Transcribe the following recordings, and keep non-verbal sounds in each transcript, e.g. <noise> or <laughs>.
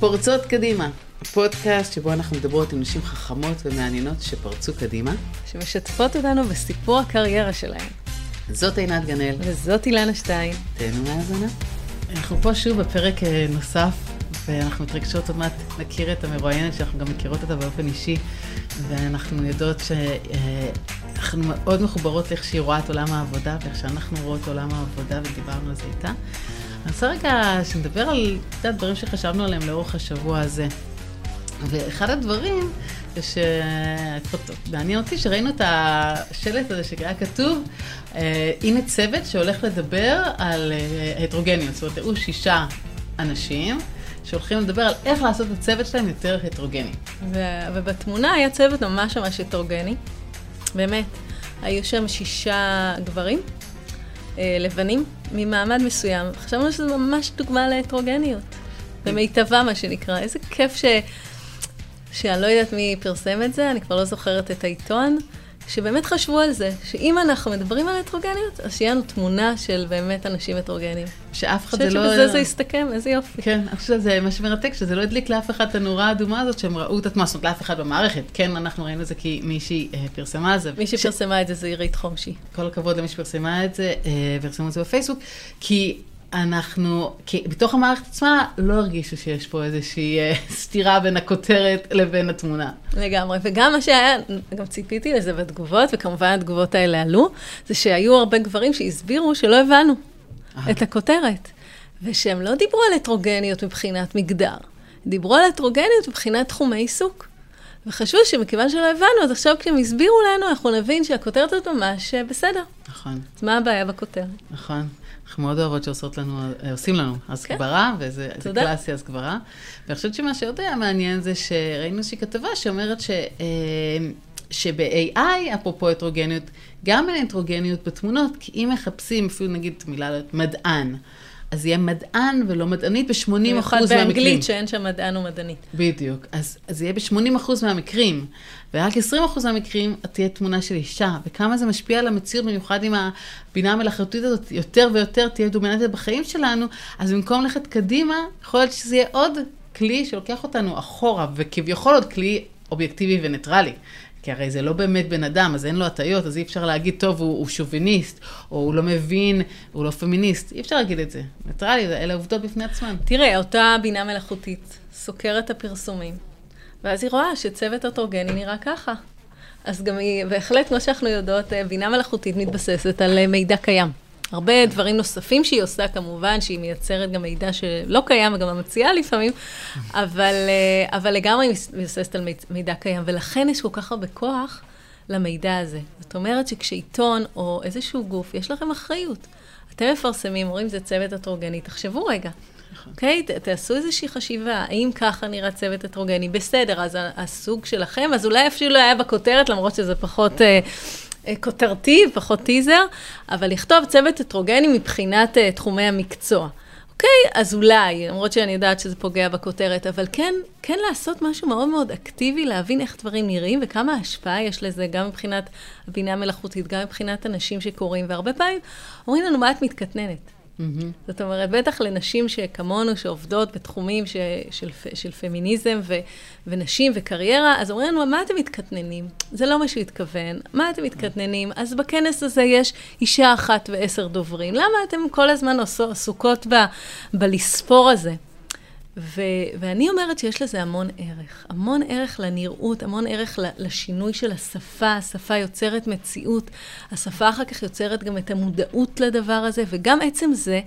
פורצות קדימה, פודקאסט שבו אנחנו מדברות עם נשים חכמות ומעניינות שפרצו קדימה. שמשתפות אותנו בסיפור הקריירה שלהן. זאת עינת גנאל. וזאת אילנה שטיין. תהנו מהאזנה. אנחנו פה שוב בפרק אה, נוסף, ואנחנו מתרגשות עוד מעט נכיר את המרואיינת, שאנחנו גם מכירות אותה באופן אישי, ואנחנו יודעות שאנחנו מאוד מחוברות לאיך שהיא רואה את עולם העבודה, ואיך שאנחנו רואות עולם העבודה, ודיברנו על זה איתה. רוצה רגע שנדבר על, יודע, דברים שחשבנו עליהם לאורך השבוע הזה. ואחד הדברים זה שמעניין אותי שראינו את השלט הזה שהיה כתוב, אה, הנה צוות שהולך לדבר על אה, הטרוגניות. זאת אומרת, היו שישה אנשים שהולכים לדבר על איך לעשות את הצוות שלהם יותר הטרוגני. ובתמונה היה צוות ממש ממש הטרוגני, באמת. היו שם שישה גברים, אה, לבנים, ממעמד מסוים. חשבנו שזו ממש דוגמה להטרוגניות. במיטבה, מה שנקרא. איזה כיף ש... שאני לא יודעת מי פרסם את זה, אני כבר לא זוכרת את העיתון, שבאמת חשבו על זה, שאם אנחנו מדברים על הטרוגניות, אז שיהיה לנו תמונה של באמת אנשים הטרוגניים. שאף אחד זה לא... אני חושבת שבזה זה יסתכם, איזה יופי. כן, אני חושבת שזה מה שמרתק, שזה לא הדליק לאף אחד את הנורה האדומה הזאת, שהם ראו את התמונה, זאת אומרת, לאף אחד במערכת. כן, אנחנו ראינו את זה כי מישהי אה, פרסמה את זה. מי שפרסמה את זה זה עירית חומשי. כל הכבוד למי שפרסמה את זה, אה, פרסמו את זה בפייסבוק, כי אנחנו, כי בתוך המערכת עצמה לא הרגישו שיש פה איזושהי אה, <laughs> סתירה בין הכותרת לבין התמונה. לגמרי, וגם מה שהיה, גם ציפיתי לזה בתגובות, וכמובן התגובות האלה עלו, זה שהיו הרבה גברים שהסבירו שלא הבנו את הכותרת, ושהם לא דיברו על הטרוגניות מבחינת מגדר, דיברו על הטרוגניות מבחינת תחומי עיסוק. וחשבו שמכיוון שלא הבנו, אז עכשיו כשהם הסבירו לנו, אנחנו נבין שהכותרת הזאת ממש אה, בסדר. נכון. אז מה הבעיה בכותרת? נכון. אנחנו מאוד אוהבות שעושות לנו, אה, עושים לנו הסגברה, כן. וזה קלאסי הסגברה. ואני חושבת שמה שעוד היה מעניין זה שראינו איזושהי כתבה שאומרת ש... אה, שב-AI, אפרופו הטרוגניות, גם אין הטרוגניות בתמונות, כי אם מחפשים, אפילו נגיד את המילה מדען, אז יהיה מדען ולא מדענית ב-80% מהמקרים. במיוחד באנגלית שאין שם מדען ומדענית. בדיוק. אז, אז יהיה ב-80% מהמקרים, ורק 20% מהמקרים תהיה תמונה של אישה. וכמה זה משפיע על המציאות, במיוחד עם הבינה המלאכותית הזאת, יותר ויותר תהיה דומיננטית בחיים שלנו, אז במקום ללכת קדימה, יכול להיות שזה יהיה עוד כלי שלוקח אותנו אחורה, וכביכול עוד כלי אובייקטיבי וניטרלי. כי הרי זה לא באמת בן אדם, אז אין לו הטיות, אז אי אפשר להגיד, טוב, הוא, הוא שוביניסט, או הוא לא מבין, הוא לא פמיניסט. אי אפשר להגיד את זה. ניטרלי, אלה עובדות בפני עצמן. תראה, אותה בינה מלאכותית סוקרת הפרסומים, ואז היא רואה שצוות אוטרוגני נראה ככה. אז גם היא, בהחלט, כמו שאנחנו יודעות, אה, בינה מלאכותית מתבססת על אה, מידע קיים. הרבה דברים נוספים שהיא עושה, כמובן, שהיא מייצרת גם מידע שלא קיים וגם מציעה לפעמים, אבל, אה, אבל לגמרי היא מבססת על מידע קיים, ולכן יש כל כך הרבה כוח למידע הזה. זאת אומרת שכשעיתון או איזשהו גוף, יש לכם אחריות. אתם מפרסמים, אומרים, זה צוות הטרוגני, תחשבו רגע. אוקיי? Okay, תעשו איזושהי חשיבה, האם ככה נראה צוות הטרוגני? בסדר, אז הסוג שלכם, אז אולי אפילו היה בכותרת, למרות שזה פחות... Uh, כותרתי, פחות טיזר, אבל לכתוב צוות הטרוגני מבחינת uh, תחומי המקצוע. אוקיי, אז אולי, למרות שאני יודעת שזה פוגע בכותרת, אבל כן, כן לעשות משהו מאוד מאוד אקטיבי, להבין איך דברים נראים וכמה השפעה יש לזה, גם מבחינת הבינה המלאכותית, גם מבחינת אנשים שקוראים, והרבה פעמים אומרים לנו, מה את מתקטננת? Mm-hmm. זאת אומרת, בטח לנשים שכמונו, שעובדות בתחומים ש, של, של פמיניזם ו, ונשים וקריירה, אז אומרים לנו, מה אתם מתקטננים? זה לא מה שהוא התכוון. מה אתם מתקטננים? אז בכנס הזה יש אישה אחת ועשר דוברים. למה אתם כל הזמן עסוקות ב, בלספור הזה? ו- ואני אומרת שיש לזה המון ערך. המון ערך לנראות, המון ערך לשינוי של השפה. השפה יוצרת מציאות. השפה אחר כך יוצרת גם את המודעות לדבר הזה, וגם עצם זה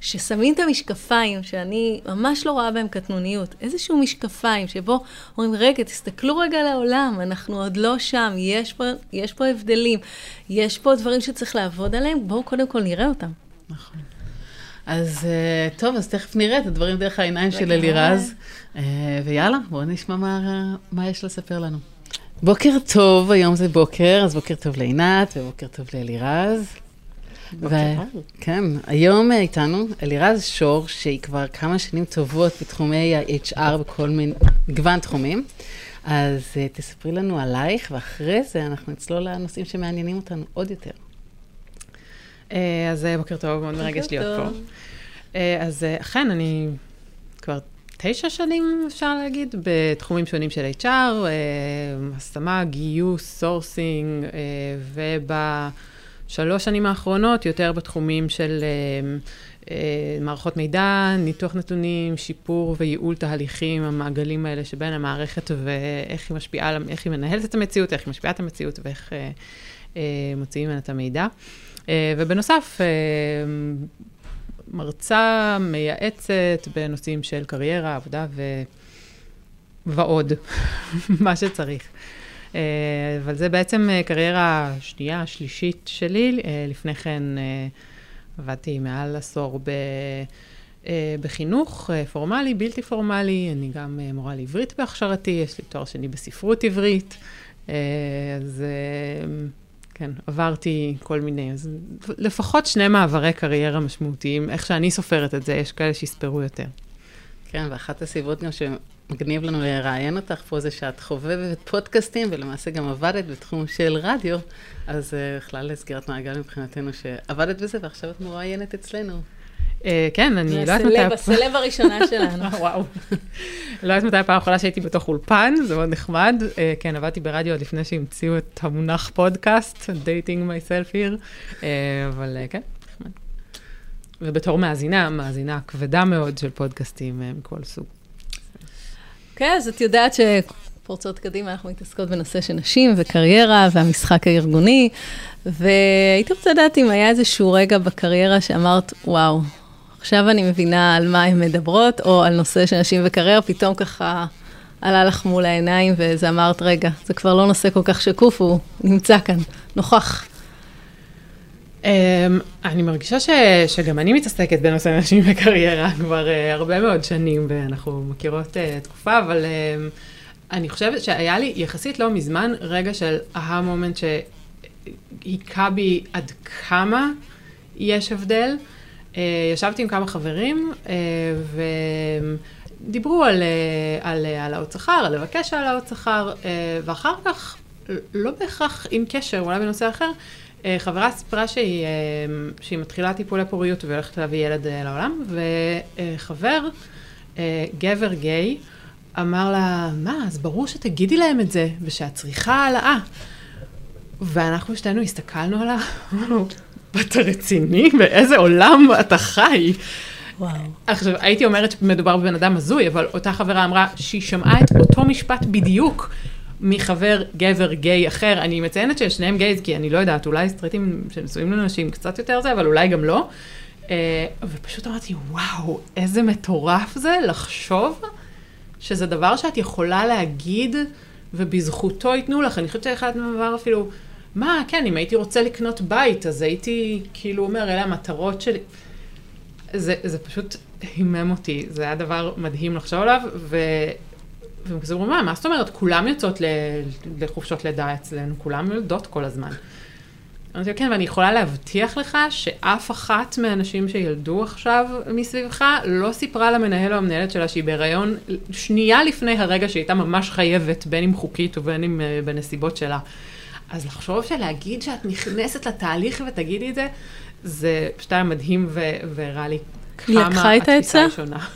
ששמים את המשקפיים, שאני ממש לא רואה בהם קטנוניות, איזשהו משקפיים שבו אומרים, רגע, תסתכלו רגע על העולם, אנחנו עוד לא שם, יש פה, יש פה הבדלים, יש פה דברים שצריך לעבוד עליהם, בואו קודם כל נראה אותם. נכון. אז אה, טוב, אז תכף נראה את הדברים דרך העיניים של אלירז. אה, ויאללה, בואו נשמע מה, מה יש לספר לנו. בוקר טוב, היום זה בוקר, אז בוקר טוב לעינת ובוקר טוב לאלירז. בוקר טוב. כן, היום איתנו אלירז שור, שהיא כבר כמה שנים טובות בתחומי ה-HR בכל מיני, מגוון תחומים. אז uh, תספרי לנו עלייך, ואחרי זה אנחנו נצלול לנושאים שמעניינים אותנו עוד יותר. אה, אז אה, בוקר טוב, מאוד מרגש להיות פה. אה, אז אכן, אני כבר תשע שנים, אפשר להגיד, בתחומים שונים של HR, השמה, גיוס, sourcing, ובשלוש שנים האחרונות יותר בתחומים של מערכות מידע, ניתוח נתונים, שיפור וייעול תהליכים, המעגלים האלה שבין המערכת ואיך היא משפיעה, איך היא מנהלת את המציאות, איך היא משפיעה את המציאות ואיך מוציאים ממנה את המידע. ובנוסף, מרצה מייעצת בנושאים של קריירה, עבודה ו... ועוד, <laughs> מה שצריך. אה, אבל זה בעצם אה, קריירה שנייה, שלישית שלי. אה, לפני כן עבדתי מעל עשור ב... בחינוך פורמלי, בלתי פורמלי, אני גם מורה לעברית בהכשרתי, יש לי תואר שני בספרות עברית, אז כן, עברתי כל מיני, אז לפחות שני מעברי קריירה משמעותיים, איך שאני סופרת את זה, יש כאלה שיספרו יותר. כן, ואחת הסיבות גם שמגניב לנו לראיין אותך פה זה שאת חובבת פודקאסטים, ולמעשה גם עבדת בתחום של רדיו, אז אה, בכלל סגירת מעגל מבחינתנו שעבדת בזה, ועכשיו את מרואיינת אצלנו. אה, כן, אני לא יודעת מתי... הסלב הראשונה <laughs> שלנו. וואו. לא יודעת מתי הפעם האחרונה שהייתי בתוך אולפן, זה מאוד נחמד. אה, כן, עבדתי ברדיו עוד לפני שהמציאו את המונח פודקאסט, dating myself here, אה, אבל כן, נחמד. ובתור מאזינה, מאזינה כבדה מאוד של פודקאסטים מכל סוג. כן, אז את יודעת שפורצות קדימה אנחנו מתעסקות בנושא של נשים וקריירה והמשחק הארגוני, והייתי רוצה לדעת אם היה איזשהו רגע בקריירה שאמרת, וואו, עכשיו אני מבינה על מה הן מדברות, או על נושא של נשים וקריירה, פתאום ככה עלה לך מול העיניים, וזה אמרת, רגע, זה כבר לא נושא כל כך שקוף, הוא נמצא כאן, נוכח. Um, אני מרגישה ש, שגם אני מתעסקת בנושא נשים וקריירה כבר uh, הרבה מאוד שנים, ואנחנו מכירות uh, תקופה, אבל uh, אני חושבת שהיה לי יחסית לא מזמן רגע של אהה מומנט שהיכה בי עד כמה יש הבדל. ישבתי עם כמה חברים אה, ודיברו על, אה, על העלאות שכר, על לבקש העלאות שכר, ואחר כך, לא בהכרח עם קשר, אולי בנושא אחר, חברה סיפרה שהיא, שהיא מתחילה טיפולי פוריות והולכת להביא ילד לעולם, וחבר, גבר גיי, אמר לה, מה, אז ברור שתגידי להם את זה, ושאת צריכה העלאה. ואנחנו שתינו הסתכלנו עליו, אתה רציני? באיזה עולם אתה חי? וואו. עכשיו, הייתי אומרת שמדובר בבן אדם הזוי, אבל אותה חברה אמרה שהיא שמעה את אותו משפט בדיוק מחבר גבר גיי אחר. אני מציינת ששניהם גייז, כי אני לא יודעת, אולי סטריטים שנשואים לנשים קצת יותר זה, אבל אולי גם לא. Uh, ופשוט אמרתי, וואו, איזה מטורף זה לחשוב שזה דבר שאת יכולה להגיד, ובזכותו ייתנו לך. אני חושבת שאחד מהדבר אפילו... מה, כן, אם הייתי רוצה לקנות בית, אז הייתי כאילו אומר, אלה המטרות שלי. זה, זה פשוט הימם אותי, זה היה דבר מדהים לחשוב עליו, ו... והם כזה אומרים, מה, מה זאת אומרת, כולם יוצאות ל... לחופשות לידה אצלנו, כולם יולדות כל הזמן. אמרתי, כן, ואני יכולה להבטיח לך שאף אחת מהנשים שילדו עכשיו מסביבך לא סיפרה למנהל או המנהלת שלה שהיא בהיריון שנייה לפני הרגע שהיא הייתה ממש חייבת, בין אם חוקית ובין אם uh, בנסיבות שלה. אז לחשוב שלהגיד שאת נכנסת לתהליך ותגידי את זה, זה פשוט היה מדהים והראה לי כמה התפיסה היא שונה.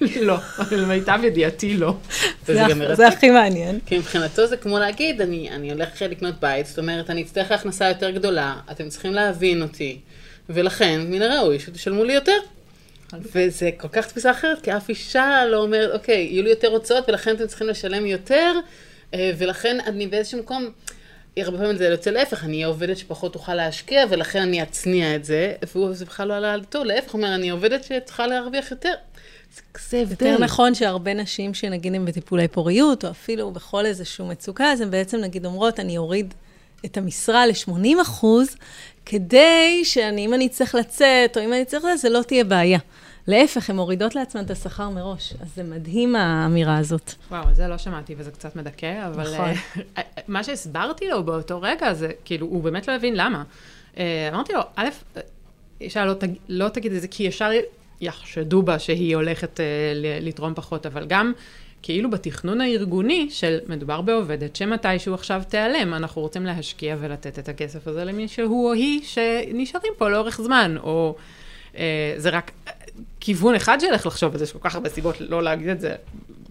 <laughs> לא, למיטב ידיעתי לא. זה הכי מעניין. כי מבחינתו זה כמו להגיד, אני הולך לקנות בית, זאת אומרת, אני אצטרך הכנסה יותר גדולה, אתם צריכים להבין אותי, ולכן מן הראוי שתשלמו לי יותר. וזה כל כך תפיסה אחרת, כי אף אישה לא אומרת, אוקיי, יהיו לי יותר הוצאות, ולכן אתם צריכים לשלם יותר, אה, ולכן אני באיזשהו מקום... הרבה פעמים זה יוצא להפך, אני אהיה עובדת שפחות תוכל להשקיע, ולכן אני אצניע את זה, וזה בכלל לא עלה על דעתו, להפך, הוא אומר, אני עובדת שצריכה להרוויח יותר. זה הבדל. יותר נכון שהרבה נשים שנגיד הן בטיפולי פוריות, או אפילו בכל איזושהי מצוקה, אז הן בעצם נגיד אומרות, אני אוריד את המשרה ל-80 אחוז, כדי שאני, אם אני צריך לצאת, או אם אני צריך לצאת, זה לא תהיה בעיה. להפך, הן מורידות לעצמן את השכר מראש. אז זה מדהים האמירה הזאת. וואו, זה לא שמעתי וזה קצת מדכא, אבל נכון. uh, מה שהסברתי לו באותו רגע זה, כאילו, הוא באמת לא הבין למה. Uh, אמרתי לו, א', אישה לא, תג, לא תגיד את זה, כי ישר יחשדו בה שהיא הולכת uh, לתרום פחות, אבל גם... כאילו בתכנון הארגוני של מדובר בעובדת שמתישהו עכשיו תיעלם, אנחנו רוצים להשקיע ולתת את הכסף הזה למי שהוא או היא שנשארים פה לאורך זמן, או אה, זה רק כיוון אחד של איך לחשוב על זה, יש כל כך הרבה סיבות לא להגיד את זה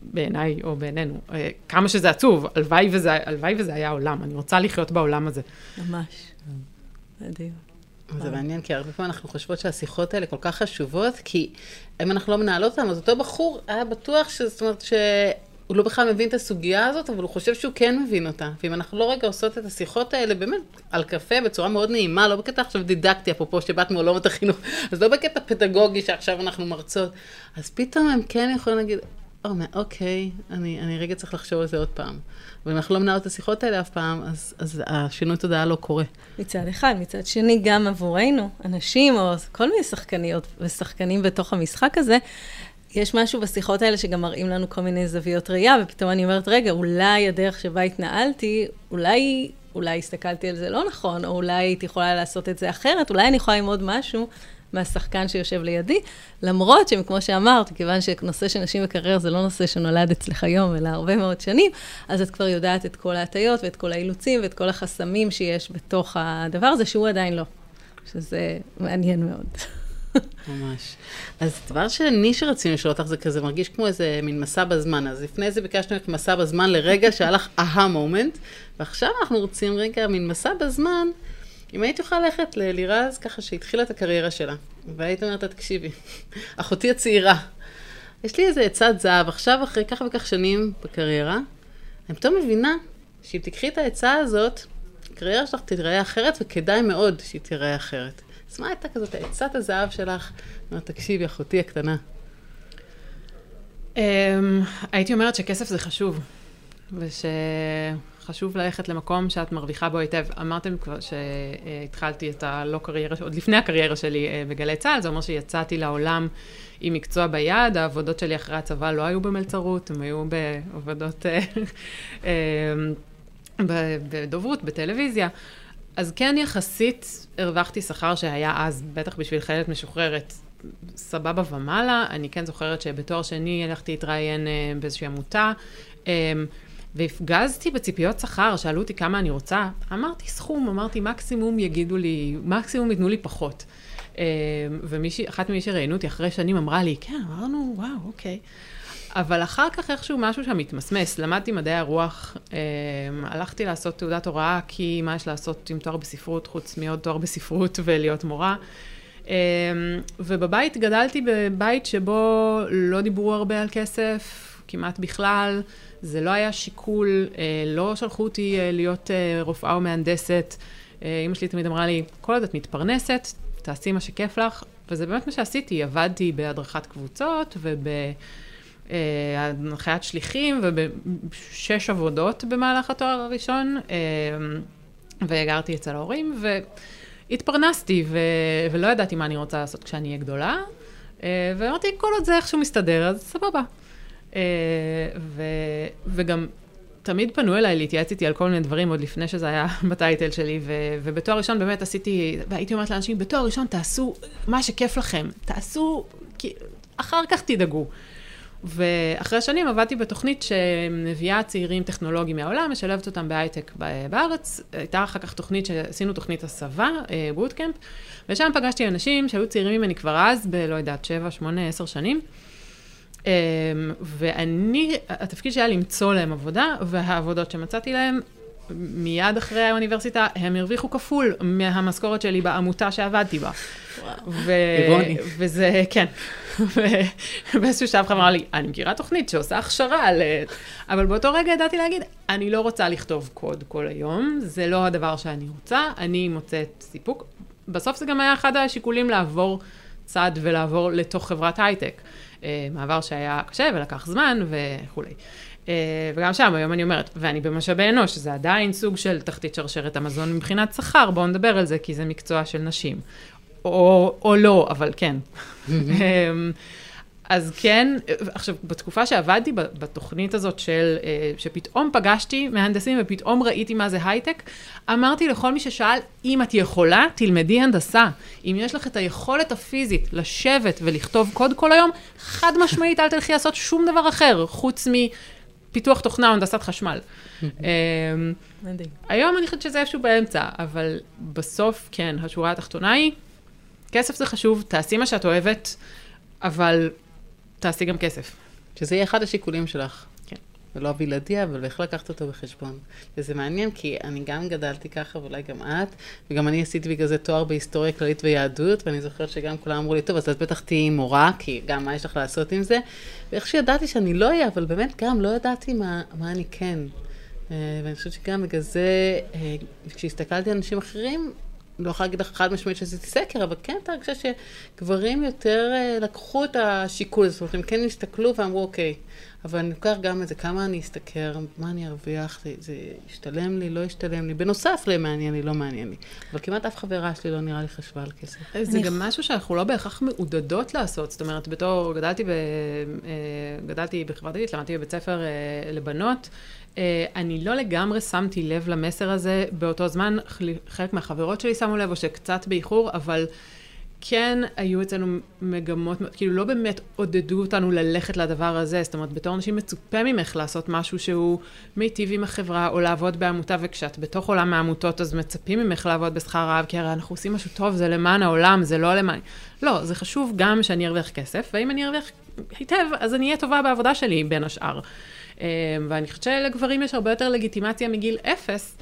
בעיניי או בעינינו. אה, כמה שזה עצוב, הלוואי וזה, הלוואי וזה היה עולם, אני רוצה לחיות בעולם הזה. ממש. מדהים. זה מעניין, כי הרבה פעמים אנחנו חושבות שהשיחות האלה כל כך חשובות, כי אם אנחנו לא מנהלות אותן, אז אותו בחור היה בטוח, ש... זאת אומרת, שהוא לא בכלל מבין את הסוגיה הזאת, אבל הוא חושב שהוא כן מבין אותה. ואם אנחנו לא רגע עושות את השיחות האלה, באמת, על קפה, בצורה מאוד נעימה, לא בקטע עכשיו דידקטי, אפרופו שבאת מעולמות החינוך, <laughs> אז לא בקטע פדגוגי שעכשיו אנחנו מרצות, אז פתאום הם כן יכולים להגיד, אוקיי, אני, אני רגע צריך לחשוב על זה עוד פעם. ואם אנחנו לא מנהלות את השיחות האלה אף פעם, אז, אז השינוי תודעה לא קורה. מצד אחד. מצד שני, גם עבורנו, אנשים או כל מיני שחקניות ושחקנים בתוך המשחק הזה, יש משהו בשיחות האלה שגם מראים לנו כל מיני זוויות ראייה, ופתאום אני אומרת, רגע, אולי הדרך שבה התנהלתי, אולי, אולי הסתכלתי על זה לא נכון, או אולי הייתי יכולה לעשות את זה אחרת, אולי אני יכולה ללמוד משהו מהשחקן שיושב לידי, למרות שכמו שאמרת, כיוון שנושא של נשים וקריירה זה לא נושא שנולד אצלך היום, אלא הרבה מאוד שנים, אז את כבר יודעת את כל ההטיות ואת כל האילוצים ואת כל החסמים שיש בתוך הדבר הזה, שהוא עדיין לא. שזה מעניין מאוד. ממש. אז דבר שני שרצינו לשאול אותך זה כזה מרגיש כמו איזה מין מסע בזמן. אז לפני זה ביקשנו ממך מסע בזמן לרגע שהיה לך אהה מומנט, ועכשיו אנחנו רוצים רגע מין מסע בזמן אם היית יכולה ללכת ללירז ככה שהתחילה את הקריירה שלה, והיית אומרת לה, תקשיבי, אחותי הצעירה, יש לי איזה עצת זהב, עכשיו אחרי כך וכך שנים בקריירה, אני פתאום מבינה שאם תקחי את העצה הזאת, הקריירה שלך תיראה אחרת, וכדאי מאוד שהיא תיראה אחרת. אז מה הייתה כזאת עצת הזהב שלך? אומרת, תקשיבי, אחותי הקטנה. Um, הייתי אומרת שכסף זה חשוב, וש... חשוב ללכת למקום שאת מרוויחה בו היטב. אמרתם כבר שהתחלתי את הלא קריירה, עוד לפני הקריירה שלי אה, בגלי צה"ל, זה אומר שיצאתי לעולם עם מקצוע ביד, העבודות שלי אחרי הצבא לא היו במלצרות, הן היו בעבודות, אה, <laughs> אה, בדוברות, בטלוויזיה. אז כן, יחסית הרווחתי שכר שהיה אז, בטח בשביל חיילת משוחררת, סבבה ומעלה. אני כן זוכרת שבתואר שני הלכתי להתראיין באיזושהי עמותה. והפגזתי בציפיות שכר, שאלו אותי כמה אני רוצה, אמרתי סכום, אמרתי מקסימום יגידו לי, מקסימום ייתנו לי פחות. אה, ואחת ממי שראיינו אותי אחרי שנים אמרה לי, כן, אמרנו, וואו, אוקיי. אבל אחר כך איכשהו משהו שם מתמסמס, למדתי מדעי הרוח, אה, הלכתי לעשות תעודת הוראה, כי מה יש לעשות עם תואר בספרות, חוץ מעוד תואר בספרות <laughs> ולהיות מורה. אה, ובבית גדלתי בבית שבו לא דיברו הרבה על כסף, כמעט בכלל. זה לא היה שיקול, אה, לא שלחו אותי אה, להיות אה, רופאה או מהנדסת. אימא שלי תמיד אמרה לי, כל עוד את מתפרנסת, תעשי מה שכיף לך, וזה באמת מה שעשיתי, עבדתי בהדרכת קבוצות ובהנחיית שליחים ובשש עבודות במהלך התואר הראשון, וגרתי אצל ההורים, והתפרנסתי, ו... ולא ידעתי מה אני רוצה לעשות כשאני אהיה גדולה, ואמרתי, כל עוד זה איכשהו מסתדר, אז סבבה. אה, ו, וגם תמיד פנו אליי להתייעץ איתי על כל מיני דברים עוד לפני שזה היה <laughs> בטייטל שלי, ו, ובתואר ראשון באמת עשיתי, והייתי אומרת לאנשים, בתואר ראשון תעשו מה שכיף לכם, תעשו, כי אחר כך תדאגו. ואחרי שנים עבדתי בתוכנית שמביאה צעירים טכנולוגיים מהעולם, משלבת אותם בהייטק בארץ. הייתה אחר כך תוכנית שעשינו תוכנית הסבה, בוטקאמפ, אה, ושם פגשתי אנשים שהיו צעירים ממני כבר אז, בלא יודעת, 7, 8, 10 שנים. אמ, ואני, התפקיד שהיה למצוא להם עבודה, והעבודות שמצאתי להם, מיד אחרי האוניברסיטה, הם הרוויחו כפול מהמשכורת שלי בעמותה שעבדתי בה. אירוני. וזה, כן. ובאיזשהו שלב אמרה לי, אני מכירה תוכנית שעושה הכשרה ל... אבל באותו רגע ידעתי להגיד, אני לא רוצה לכתוב קוד כל היום, זה לא הדבר שאני רוצה, אני מוצאת סיפוק. בסוף זה גם היה אחד השיקולים לעבור צד ולעבור לתוך חברת הייטק. אה, מעבר שהיה קשה ולקח זמן וכולי. אה, וגם שם, היום אני אומרת, ואני במשאבי אנוש, שזה עדיין סוג של תחתית שרשרת המזון מבחינת שכר, בואו נדבר על זה, כי זה מקצוע של נשים. או, או לא, אבל כן. אמ, אז כן, עכשיו, בתקופה שעבדתי בתוכנית הזאת של, אה, שפתאום פגשתי מהנדסים ופתאום ראיתי מה זה הייטק, אמרתי לכל מי ששאל, אם את יכולה, תלמדי הנדסה. אם יש לך את היכולת הפיזית לשבת ולכתוב קוד כל היום, חד משמעית אל תלכי לעשות שום דבר אחר, חוץ מפיתוח תוכנה או הנדסת חשמל. אמ, מדהים. היום אני חושבת שזה איפשהו באמצע, אבל בסוף, כן, השורה התחתונה היא, כסף זה חשוב, תעשי מה שאת אוהבת. אבל תעשי גם כסף. שזה יהיה אחד השיקולים שלך. כן. ולא הבלעדי, אבל איך לקחת אותו בחשבון. וזה מעניין, כי אני גם גדלתי ככה, ואולי גם את, וגם אני עשיתי בגלל זה תואר בהיסטוריה כללית ויהדות, ואני זוכרת שגם כולם אמרו לי, טוב, אז את בטח תהיי מורה, כי גם מה יש לך לעשות עם זה? ואיך שידעתי שאני לא אהיה, אבל באמת גם לא ידעתי מה, מה אני כן. אה, ואני חושבת שגם בגלל זה, אה, כשהסתכלתי על אנשים אחרים, לא יכולה להגיד לך חד משמעית שעשיתי סקר, אבל כן הייתה הרגשה שגברים יותר אה, לקחו את השיקול הזה, זאת אומרת, הם כן הסתכלו ואמרו, אוקיי, אבל אני לוקח גם את זה, כמה אני אשתכר, מה אני ארוויח, זה, זה ישתלם לי, לא ישתלם לי, בנוסף למעניין לי, לא מעניין לי. אבל כמעט אף חברה שלי לא נראה לי חשבה על כסף. זה גם משהו שאנחנו לא בהכרח מעודדות לעשות. זאת אומרת, בתור, גדלתי, ב, גדלתי בחברת דתית, למדתי בבית ספר לבנות. אני לא לגמרי שמתי לב למסר הזה באותו זמן, חלק מהחברות שלי שמו לב, או שקצת באיחור, אבל כן היו אצלנו מגמות, כאילו לא באמת עודדו אותנו ללכת לדבר הזה, זאת אומרת, בתור אנשים מצופה ממך לעשות משהו שהוא מיטיב עם החברה, או לעבוד בעמותה, וכשאת בתוך עולם העמותות, אז מצפים ממך לעבוד בשכר רעב, כי הרי אנחנו עושים משהו טוב, זה למען העולם, זה לא למען... לא, זה חשוב גם שאני ארוויח כסף, ואם אני ארוויח היטב, אז אני אהיה טובה בעבודה שלי, בין השאר. ואני חושבת שלגברים יש הרבה יותר לגיטימציה מגיל אפס.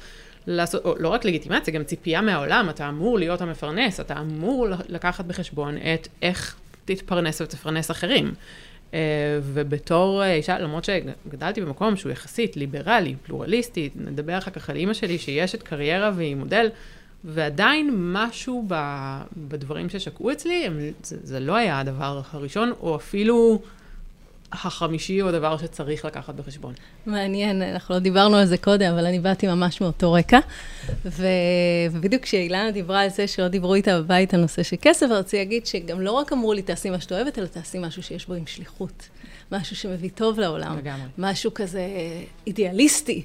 לעשות, או לא רק לגיטימציה, גם ציפייה מהעולם, אתה אמור להיות המפרנס, אתה אמור לקחת בחשבון את איך תתפרנס ותפרנס אחרים. ובתור אישה, למרות שגדלתי במקום שהוא יחסית ליברלי, פלורליסטי, נדבר אחר כך על אימא שלי שהיא אשת קריירה והיא מודל, ועדיין משהו בדברים ששקעו אצלי, הם, זה, זה לא היה הדבר הראשון, או אפילו החמישי הוא הדבר שצריך לקחת בחשבון. מעניין, אנחנו לא דיברנו על זה קודם, אבל אני באתי ממש מאותו רקע. ו... ובדיוק כשאילנה דיברה על זה שלא דיברו איתה בבית על נושא של כסף, רציתי להגיד שגם לא רק אמרו לי, תעשי מה שאת אוהבת, אלא תעשי משהו שיש בו עם שליחות. משהו שמביא טוב לעולם. לגמרי. משהו כזה אידיאליסטי.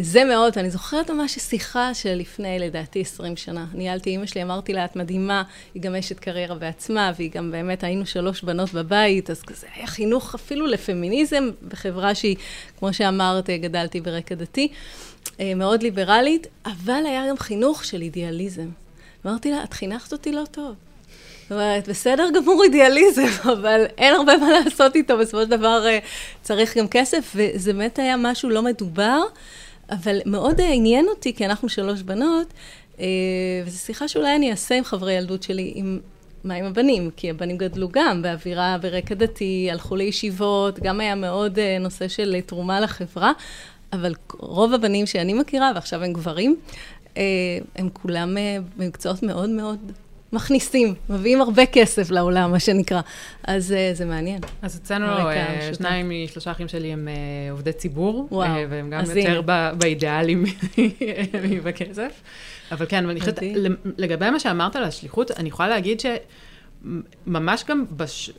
זה מאוד, ואני זוכרת ממש שיחה של לפני, לדעתי, 20 שנה. ניהלתי אימא שלי, אמרתי לה, את מדהימה, היא גם אשת קריירה בעצמה, והיא גם באמת, היינו שלוש בנות בבית, אז כזה היה חינוך אפילו לפמיניזם, בחברה שהיא, כמו שאמרת, גדלתי ברקע דתי, מאוד ליברלית, אבל היה גם חינוך של אידיאליזם. אמרתי לה, את חינכת אותי לא טוב. זאת אומרת, בסדר גמור אידיאליזם, <laughs> אבל אין הרבה מה לעשות איתו, בסופו של דבר צריך גם כסף, וזה באמת היה משהו לא מדובר, אבל מאוד עניין אותי, כי אנחנו שלוש בנות, וזו שיחה שאולי אני אעשה עם חברי ילדות שלי, עם מה עם הבנים? כי הבנים גדלו גם באווירה ברקע דתי, הלכו לישיבות, גם היה מאוד נושא של תרומה לחברה, אבל רוב הבנים שאני מכירה, ועכשיו הם גברים, הם כולם במקצועות מאוד מאוד מכניסים, מביאים הרבה כסף לעולם, מה שנקרא. אז זה מעניין. אז אצלנו שניים משלושה אחים שלי הם עובדי ציבור, וואו, והם גם יותר באידיאלים <laughs> מבכסף. אבל כן, אני חושבת, לגבי מה שאמרת על השליחות, אני יכולה להגיד שממש גם בש...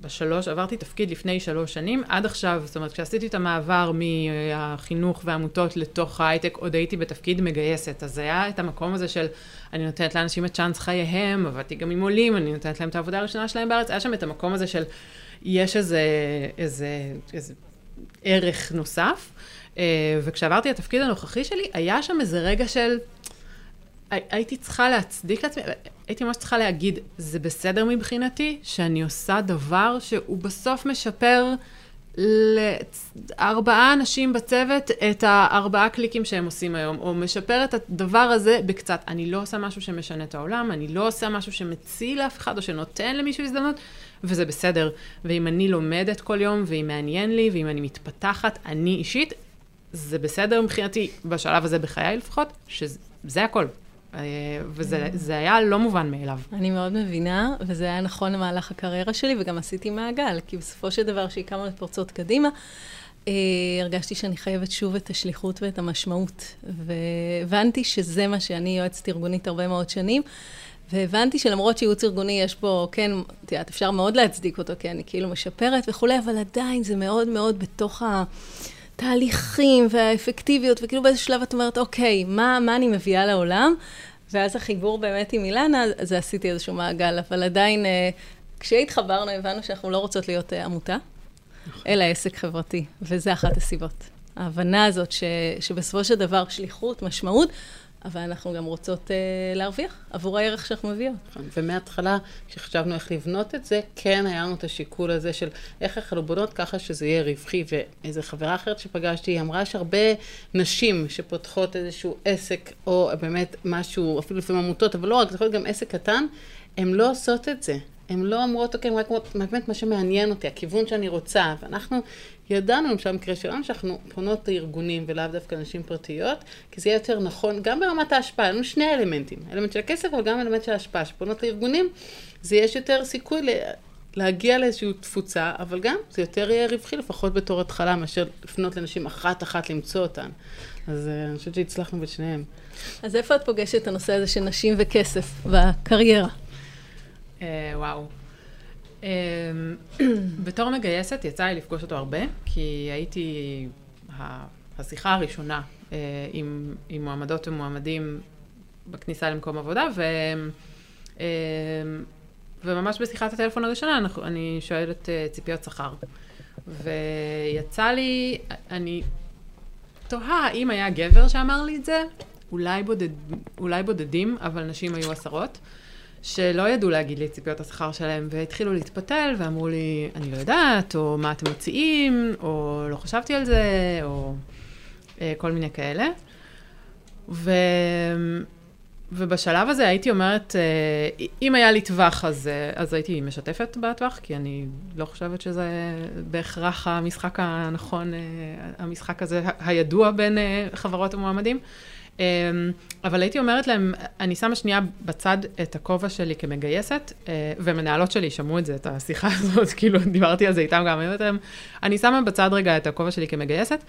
בשלוש, עברתי תפקיד לפני שלוש שנים, עד עכשיו, זאת אומרת, כשעשיתי את המעבר מהחינוך ועמותות לתוך ההייטק, עוד הייתי בתפקיד מגייסת. אז היה את המקום הזה של, אני נותנת לאנשים את צ'אנס חייהם, עבדתי גם עם עולים, אני נותנת להם את העבודה הראשונה שלהם בארץ, היה שם את המקום הזה של, יש איזה, איזה, איזה ערך נוסף. וכשעברתי לתפקיד הנוכחי שלי, היה שם איזה רגע של... הייתי צריכה להצדיק לעצמי, הייתי ממש צריכה להגיד, זה בסדר מבחינתי שאני עושה דבר שהוא בסוף משפר לארבעה אנשים בצוות את הארבעה קליקים שהם עושים היום, או משפר את הדבר הזה בקצת. אני לא עושה משהו שמשנה את העולם, אני לא עושה משהו שמציל לאף אחד או שנותן למישהו הזדמנות, וזה בסדר. ואם אני לומדת כל יום, ואם מעניין לי, ואם אני מתפתחת, אני אישית, זה בסדר מבחינתי, בשלב הזה בחיי לפחות, שזה הכל. וזה היה לא מובן מאליו. אני מאוד מבינה, וזה היה נכון למהלך הקריירה שלי, וגם עשיתי מעגל, כי בסופו של דבר, כשהקמנו את פורצות קדימה, הרגשתי שאני חייבת שוב את השליחות ואת המשמעות. והבנתי שזה מה שאני יועצת ארגונית הרבה מאוד שנים. והבנתי שלמרות שייעוץ ארגוני יש בו, כן, את יודעת, אפשר מאוד להצדיק אותו, כי אני כאילו משפרת וכולי, אבל עדיין זה מאוד מאוד בתוך ה... תהליכים והאפקטיביות, וכאילו באיזה שלב את אומרת, אוקיי, מה, מה אני מביאה לעולם? ואז החיבור באמת עם אילנה, אז עשיתי איזשהו מעגל, אבל עדיין, כשהתחברנו, הבנו שאנחנו לא רוצות להיות עמותה, אלא עסק חברתי, וזה אחת הסיבות. ההבנה הזאת ש, שבסופו של דבר שליחות, משמעות, אבל אנחנו גם רוצות uh, להרוויח עבור הערך שאנחנו מביאות. נכון, ומההתחלה, כשחשבנו איך לבנות את זה, כן היה לנו את השיקול הזה של איך אנחנו בונות ככה שזה יהיה רווחי. ואיזו חברה אחרת שפגשתי, היא אמרה שהרבה נשים שפותחות איזשהו עסק, או באמת משהו, אפילו לפעמים עמותות, אבל לא רק, זה יכול להיות גם עסק קטן, הן לא עושות את זה. הן לא אומרות, אוקיי, רק באמת מה שמעניין אותי, הכיוון שאני רוצה. ואנחנו ידענו, למשל במקרה שלנו, שאנחנו פונות לארגונים ולאו דווקא נשים פרטיות, כי זה יהיה יותר נכון, גם ברמת ההשפעה, לנו שני אלמנטים, אלמנט של הכסף, אבל גם אלמנט של ההשפעה. שפונות לארגונים, זה יש יותר סיכוי ל... להגיע לאיזושהי תפוצה, אבל גם זה יותר יהיה רווחי, לפחות בתור התחלה, מאשר לפנות לנשים אחת-אחת למצוא אותן. אז uh, אני חושבת שהצלחנו בשניהם. אז איפה את פוגשת את הנושא הזה של נשים וכסף בקריירה? Uh, וואו. Um, <clears throat> בתור מגייסת יצא לי לפגוש אותו הרבה, כי הייתי השיחה הראשונה uh, עם, עם מועמדות ומועמדים בכניסה למקום עבודה, ו, uh, וממש בשיחת הטלפון הראשונה אני שואלת uh, ציפיות שכר. ויצא לי, אני תוהה האם היה גבר שאמר לי את זה, אולי, בודד, אולי בודדים, אבל נשים היו עשרות. שלא ידעו להגיד לי את ציפיות השכר שלהם, והתחילו להתפתל, ואמרו לי, אני לא יודעת, או מה אתם מציעים, או לא חשבתי על זה, או אה, כל מיני כאלה. ו... ובשלב הזה הייתי אומרת, אה, אם היה לי טווח, אז, אה, אז הייתי משתפת בטווח, כי אני לא חושבת שזה בהכרח המשחק הנכון, אה, המשחק הזה הידוע בין חברות המועמדים. אמ, אבל הייתי אומרת להם, אני שמה שנייה בצד את הכובע שלי כמגייסת, אה, ומנהלות שלי שמעו את זה, את השיחה <laughs> הזאת, כאילו דיברתי על זה איתם גם, אני שמה בצד רגע את הכובע שלי כמגייסת,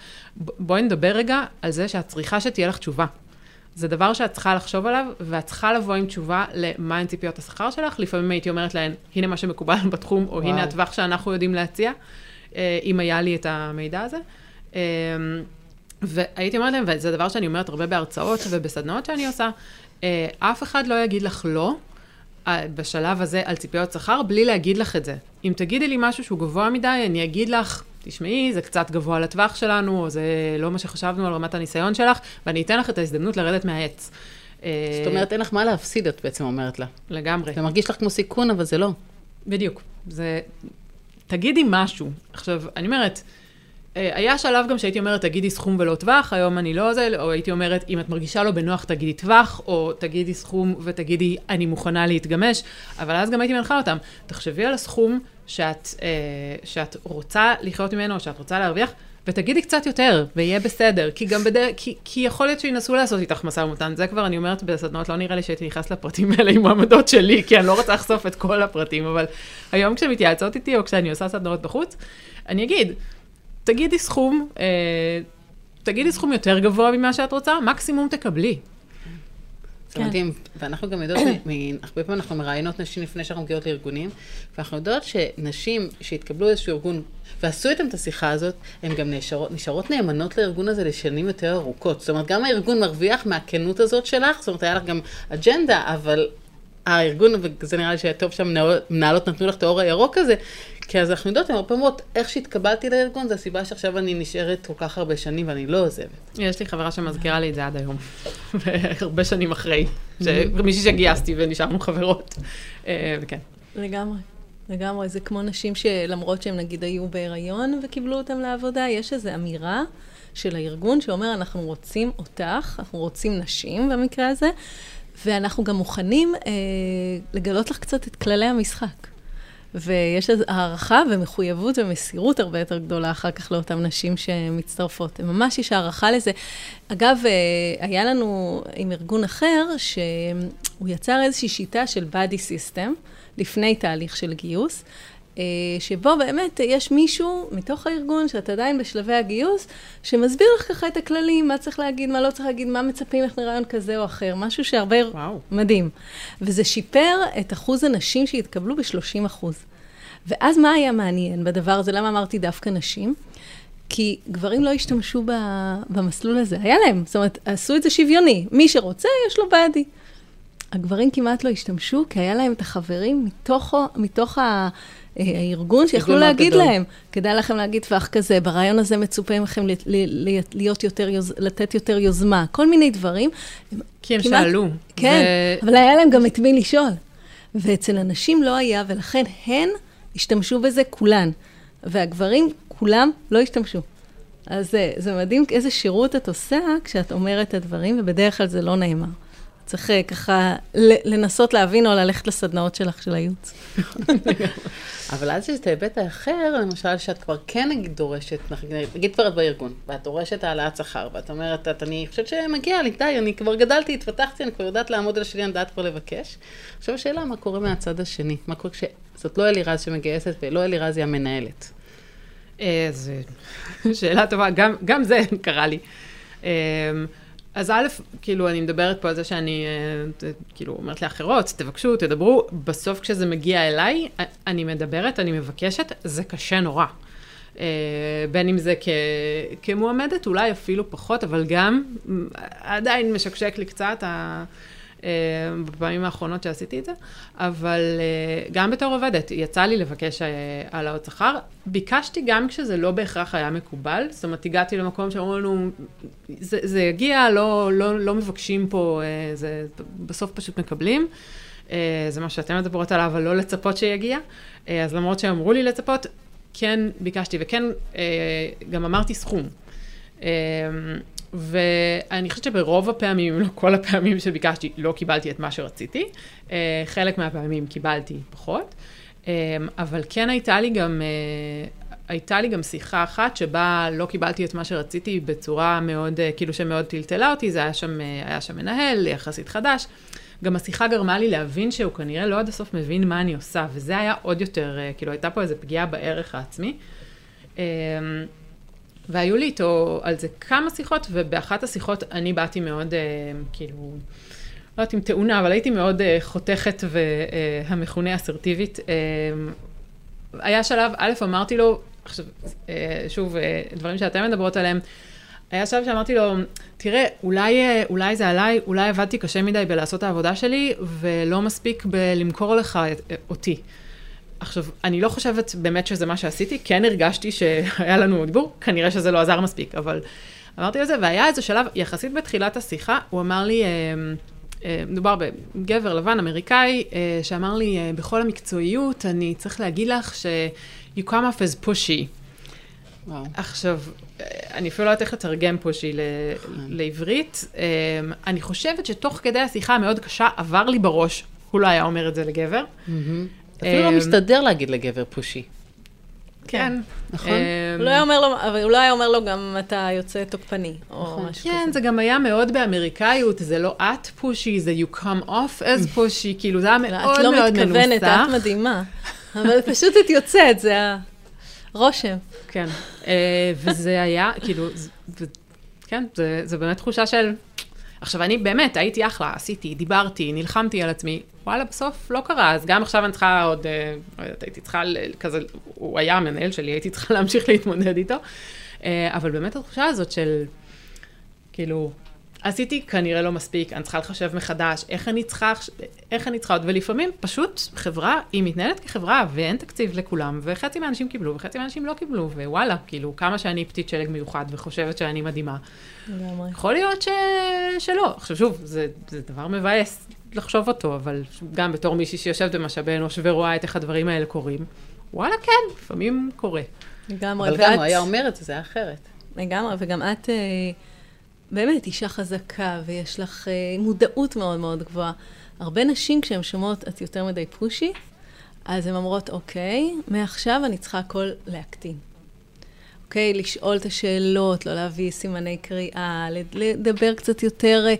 בואי נדבר רגע על זה שאת צריכה שתהיה לך תשובה. זה דבר שאת צריכה לחשוב עליו, ואת צריכה לבוא עם תשובה למה הן ציפיות השכר שלך. לפעמים הייתי אומרת להן, הנה מה שמקובל <laughs> בתחום, או וואו. הנה הטווח שאנחנו יודעים להציע, אה, אם היה לי את המידע הזה. והייתי אומרת להם, וזה דבר שאני אומרת הרבה בהרצאות ובסדנאות שאני עושה, אה, אף אחד לא יגיד לך לא אה, בשלב הזה על ציפיות שכר, בלי להגיד לך את זה. אם תגידי לי משהו שהוא גבוה מדי, אני אגיד לך, תשמעי, זה קצת גבוה לטווח שלנו, או זה לא מה שחשבנו על רמת הניסיון שלך, ואני אתן לך את ההזדמנות לרדת מהעץ. אה, זאת אומרת, אין לך מה להפסיד, את בעצם אומרת לה. לגמרי. זה מרגיש לך כמו סיכון, אבל זה לא. בדיוק. זה... תגידי משהו. עכשיו, אני אומרת, היה שלב גם שהייתי אומרת, תגידי סכום ולא טווח, היום אני לא זה, או הייתי אומרת, אם את מרגישה לא בנוח, תגידי טווח, או תגידי סכום ותגידי, אני מוכנה להתגמש, אבל אז גם הייתי מנחה אותם, תחשבי על הסכום שאת, אה, שאת רוצה לחיות ממנו, או שאת רוצה להרוויח, ותגידי קצת יותר, ויהיה בסדר, כי גם בדרך, כי, כי יכול להיות שינסו לעשות איתך משא ומתן, זה כבר אני אומרת בסדנות, לא נראה לי שהייתי נכנס לפרטים האלה עם מועמדות שלי, כי אני לא רוצה לחשוף את כל הפרטים, אבל היום כשהן מתייעצות איתי, או כשאני עושה סדנות בחוץ, אני אגיד, תגידי סכום, אה, תגידי סכום יותר גבוה ממה שאת רוצה, מקסימום תקבלי. זה כן. מדהים, ואנחנו גם יודעות, <coughs> הרבה פעמים אנחנו מראיינות נשים לפני שאנחנו מגיעות לארגונים, ואנחנו יודעות שנשים שהתקבלו איזשהו ארגון ועשו איתם את השיחה הזאת, הן גם נשארות, נשארות נאמנות לארגון הזה לשנים יותר ארוכות. זאת אומרת, גם הארגון מרוויח מהכנות הזאת שלך, זאת אומרת, היה לך גם אג'נדה, אבל הארגון, וזה נראה לי שטוב שהמנהלות נתנו לך את האור הירוק הזה, כי אז אנחנו יודעות, הן הרבה אומרות, איך שהתקבלתי לארגון, זו הסיבה שעכשיו אני נשארת כל כך הרבה שנים ואני לא עוזבת. יש לי חברה שמזכירה לי את זה עד היום, <laughs> והרבה שנים אחרי, מישהי שגייסתי ונשארנו חברות, אה, וכן. לגמרי. לגמרי, זה כמו נשים שלמרות שהן נגיד היו בהיריון וקיבלו אותן לעבודה, יש איזו אמירה של הארגון שאומר, אנחנו רוצים אותך, אנחנו רוצים נשים במקרה הזה, ואנחנו גם מוכנים אה, לגלות לך קצת את כללי המשחק. ויש הערכה ומחויבות ומסירות הרבה יותר גדולה אחר כך לאותן נשים שמצטרפות. ממש יש הערכה לזה. אגב, אה, היה לנו עם ארגון אחר, שהוא יצר איזושהי שיטה של body system, לפני תהליך של גיוס, אה, שבו באמת יש מישהו מתוך הארגון, שאת עדיין בשלבי הגיוס, שמסביר לך ככה את הכללים, מה צריך להגיד, מה לא צריך להגיד, מה מצפים לך מרעיון כזה או אחר, משהו שהרבה... וואו. מדהים. וזה שיפר את אחוז הנשים שהתקבלו ב-30 אחוז. ואז מה היה מעניין בדבר הזה? למה אמרתי דווקא נשים? כי גברים לא השתמשו במסלול הזה, היה להם, זאת אומרת, עשו את זה שוויוני. מי שרוצה, יש לו באדי. הגברים כמעט לא השתמשו, כי היה להם את החברים מתוך, מתוך הארגון, שיכלו להגיד גדול. להם, כדאי לכם להגיד טווח כזה, ברעיון הזה מצופה מכם להיות יותר, יוז- לתת יותר יוזמה, כל מיני דברים. כי הם כמעט- שאלו. כן, ו- אבל היה להם גם את מי לשאול. ואצל הנשים לא היה, ולכן הן השתמשו בזה כולן. והגברים, כולם לא השתמשו. אז זה, מדהים איזה שירות את עושה כשאת אומרת את הדברים, ובדרך כלל זה לא נאמר. צריך אה, ככה לנסות להבין או ללכת לסדנאות שלך של הייעוץ. <laughs> אבל אז יש את ההיבט האחר, למשל, שאת כבר כן נגיד דורשת, נגיד כבר את בארגון, ואת דורשת העלאת שכר, ואת אומרת, את, אני חושבת שמגיע לי, די, אני כבר גדלתי, התפתחתי, אני כבר יודעת לעמוד על שלי, אני יודעת כבר לבקש. עכשיו השאלה, מה קורה מהצד השני? מה קורה כשזאת לא אלירז שמגייסת, ולא אלירז היא המנהלת? אה, זו שאלה טובה, גם, גם זה קרה לי. אה, אז א', כאילו, אני מדברת פה על זה שאני, אה, כאילו, אומרת לאחרות, תבקשו, תדברו, בסוף כשזה מגיע אליי, א- אני מדברת, אני מבקשת, זה קשה נורא. אה, בין אם זה כ, כמועמדת, אולי אפילו פחות, אבל גם עדיין משקשק לי קצת, ה, אה, בפעמים האחרונות שעשיתי את זה, אבל אה, גם בתור עובדת, יצא לי לבקש אה, העלאות שכר. ביקשתי גם כשזה לא בהכרח היה מקובל, זאת אומרת, הגעתי למקום שאמרו לנו, זה, זה יגיע, לא, לא, לא מבקשים פה, אה, זה, בסוף פשוט מקבלים. אה, זה מה שאתן מדברות עליו, אבל לא לצפות שיגיע. אה, אז למרות שאמרו לי לצפות, כן ביקשתי, וכן אה, גם אמרתי סכום. ואני חושבת שברוב הפעמים, אם לא כל הפעמים שביקשתי, לא קיבלתי את מה שרציתי. אה, חלק מהפעמים קיבלתי פחות. אה, אבל כן הייתה לי גם, אה, הייתה לי גם שיחה אחת שבה לא קיבלתי את מה שרציתי בצורה מאוד, כאילו שמאוד טלטלה אותי, זה היה שם, היה שם מנהל יחסית חדש. גם השיחה גרמה לי להבין שהוא כנראה לא עד הסוף מבין מה אני עושה, וזה היה עוד יותר, כאילו הייתה פה איזו פגיעה בערך העצמי. אה, והיו לי איתו על זה כמה שיחות, ובאחת השיחות אני באתי מאוד, אה, כאילו, לא יודעת אם טעונה, אבל הייתי מאוד אה, חותכת והמכונה אסרטיבית. אה, היה שלב, א', אמרתי לו, עכשיו, אה, שוב, אה, דברים שאתן מדברות עליהם, היה שלב שאמרתי לו, תראה, אולי, אה, אולי זה עליי, אולי עבדתי קשה מדי בלעשות העבודה שלי, ולא מספיק בלמכור לך את- אותי. עכשיו, אני לא חושבת באמת שזה מה שעשיתי, כן הרגשתי שהיה לנו דיבור, כנראה שזה לא עזר מספיק, אבל אמרתי לו זה, והיה איזה שלב, יחסית בתחילת השיחה, הוא אמר לי, אה, אה, מדובר בגבר לבן אמריקאי, אה, שאמר לי, בכל המקצועיות, אני צריך להגיד לך ש- you come off as pushy. וואו. עכשיו, אני אפילו לא יודעת איך לתרגם פושי ל- לעברית. אה, אני חושבת שתוך כדי השיחה המאוד קשה עבר לי בראש, הוא לא היה אומר את זה לגבר. אפילו לא אמ, מסתדר להגיד לגבר פושי. כן. נכון. הוא לא היה אומר לו, אבל הוא לא היה אומר לו גם אתה יוצא תוקפני, או נכון. משהו כן, כזה. זה גם היה מאוד באמריקאיות, זה לא את פושי, זה you come off as <laughs> פושי, כאילו זה היה מאוד לא, מאוד את מנוסח. לא מתכוונת, את מדהימה. <laughs> אבל פשוט את יוצאת, זה הרושם. כן, אה, וזה היה, כאילו, כן, זה, זה באמת תחושה של... עכשיו, אני באמת, הייתי אחלה, עשיתי, דיברתי, נלחמתי על עצמי, וואלה, בסוף לא קרה, אז גם עכשיו אני צריכה עוד, אה, לא יודעת, הייתי צריכה, כזה, הוא היה המנהל שלי, הייתי צריכה <laughs> להמשיך להתמודד איתו, אה, אבל באמת התחושה הזאת של, כאילו, עשיתי כנראה לא מספיק, אני צריכה לחשב מחדש, איך אני צריכה, איך אני צריכה עוד, ולפעמים פשוט חברה, היא מתנהלת כחברה, ואין תקציב לכולם, וחצי מהאנשים קיבלו, וחצי מהאנשים לא קיבלו, ווואלה, כאילו, כמה שאני פתית שלג מיוחד וחושבת שאני מדהימה. לגמרי. יכול להיות ש... שלא. עכשיו שוב, זה, זה דבר מבאס לחשוב אותו, אבל גם בתור מישהי שיושבת במשאבי אנוש ורואה את איך הדברים האלה קורים, וואלה, כן, לפעמים קורה. לגמרי. אבל גם ואת- הוא היה אומר את זה, זה היה אחרת. לגמרי, וגם את אה, באמת אישה חזקה, ויש לך אה, מודעות מאוד מאוד גבוהה. הרבה נשים, כשהן שומעות את יותר מדי פושי, אז הן אומרות, אוקיי, מעכשיו אני צריכה הכל להקטין. אוקיי, לשאול את השאלות, לא להביא סימני קריאה, לד- לדבר קצת יותר, אה,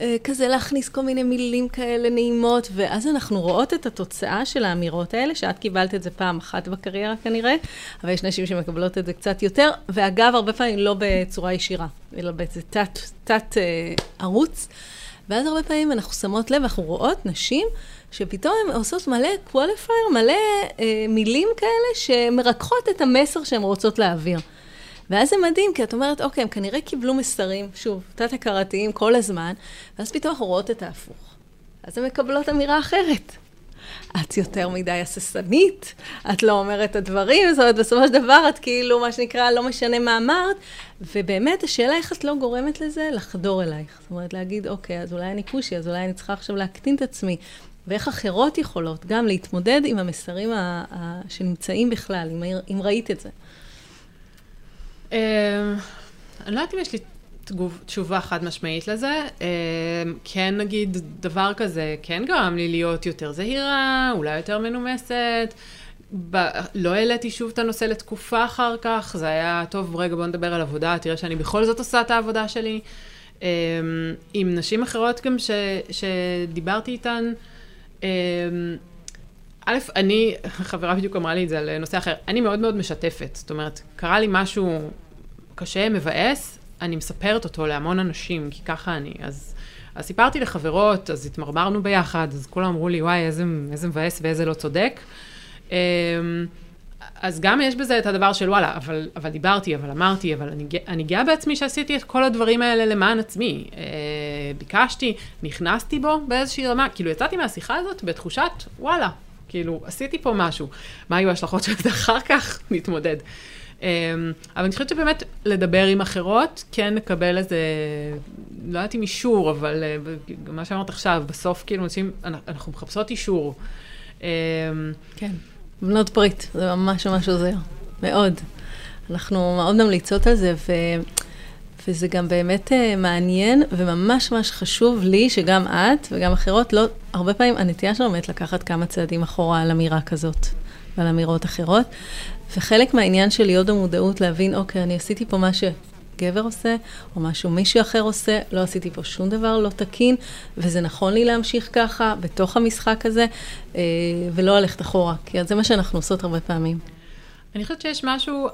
אה, כזה להכניס כל מיני מילים כאלה נעימות, ואז אנחנו רואות את התוצאה של האמירות האלה, שאת קיבלת את זה פעם אחת בקריירה כנראה, אבל יש נשים שמקבלות את זה קצת יותר, ואגב, הרבה פעמים לא בצורה ישירה, אלא באיזה תת, תת אה, ערוץ. ואז הרבה פעמים אנחנו שמות לב, אנחנו רואות נשים שפתאום הן עושות מלא qualifier, מלא אה, מילים כאלה שמרככות את המסר שהן רוצות להעביר. ואז זה מדהים, כי את אומרת, אוקיי, הם כנראה קיבלו מסרים, שוב, תת-הכרתיים כל הזמן, ואז פתאום אנחנו רואות את ההפוך. אז הן מקבלות אמירה אחרת. את יותר מדי הססנית, את לא אומרת את הדברים, זאת אומרת, בסופו של דבר את כאילו, מה שנקרא, לא משנה מה אמרת, ובאמת, השאלה איך את לא גורמת לזה לחדור אלייך. זאת אומרת, להגיד, אוקיי, אז אולי אני כושי, אז אולי אני צריכה עכשיו להקטין את עצמי. ואיך אחרות יכולות גם להתמודד עם המסרים ה- ה- שנמצאים בכלל, אם, אם ראית את זה. אמ, אני לא יודעת אם יש לי תשובה חד משמעית לזה. אמ, כן, נגיד, דבר כזה כן גרם לי להיות יותר זהירה, אולי יותר מנומסת. ב... לא העליתי שוב את הנושא לתקופה אחר כך, זה היה, טוב, רגע, בוא נדבר על עבודה, תראה שאני בכל זאת עושה את העבודה שלי. אמ, עם נשים אחרות גם ש... שדיברתי איתן, א', אני, <laughs> חברה בדיוק אמרה לי את זה על נושא אחר, אני מאוד מאוד משתפת. זאת אומרת, קרה לי משהו קשה, מבאס, אני מספרת אותו להמון אנשים, כי ככה אני. אז, אז סיפרתי לחברות, אז התמרמרנו ביחד, אז כולם אמרו לי, וואי, איזה, איזה מבאס ואיזה לא צודק. אמ, אז גם יש בזה את הדבר של וואלה, אבל, אבל דיברתי, אבל אמרתי, אבל אני, אני גאה בעצמי שעשיתי את כל הדברים האלה למען עצמי. אה, ביקשתי, נכנסתי בו באיזושהי רמה, כאילו יצאתי מהשיחה הזאת בתחושת וואלה, כאילו עשיתי פה משהו. מה היו ההשלכות של זה אחר כך? נתמודד. אה, אבל אני חושבת שבאמת לדבר עם אחרות, כן לקבל איזה, לא יודעת אם אישור, אבל אה, מה שאמרת עכשיו, בסוף כאילו אנשים, אנחנו מחפשות אישור. אה, כן. בנות ברית, זה ממש ממש עוזר, מאוד. אנחנו מאוד ממליצות על זה, ו... וזה גם באמת uh, מעניין וממש ממש חשוב לי שגם את וגם אחרות, לא, הרבה פעמים הנטייה שלנו באמת לקחת כמה צעדים אחורה על אמירה כזאת ועל אמירות אחרות. וחלק מהעניין של להיות במודעות, להבין, אוקיי, אני עשיתי פה מה שגבר עושה, או משהו מישהו אחר עושה, לא עשיתי פה שום דבר לא תקין, וזה נכון לי להמשיך ככה, בתוך המשחק הזה, אה, ולא ללכת אחורה, כי זה מה שאנחנו עושות הרבה פעמים. אני חושבת שיש משהו,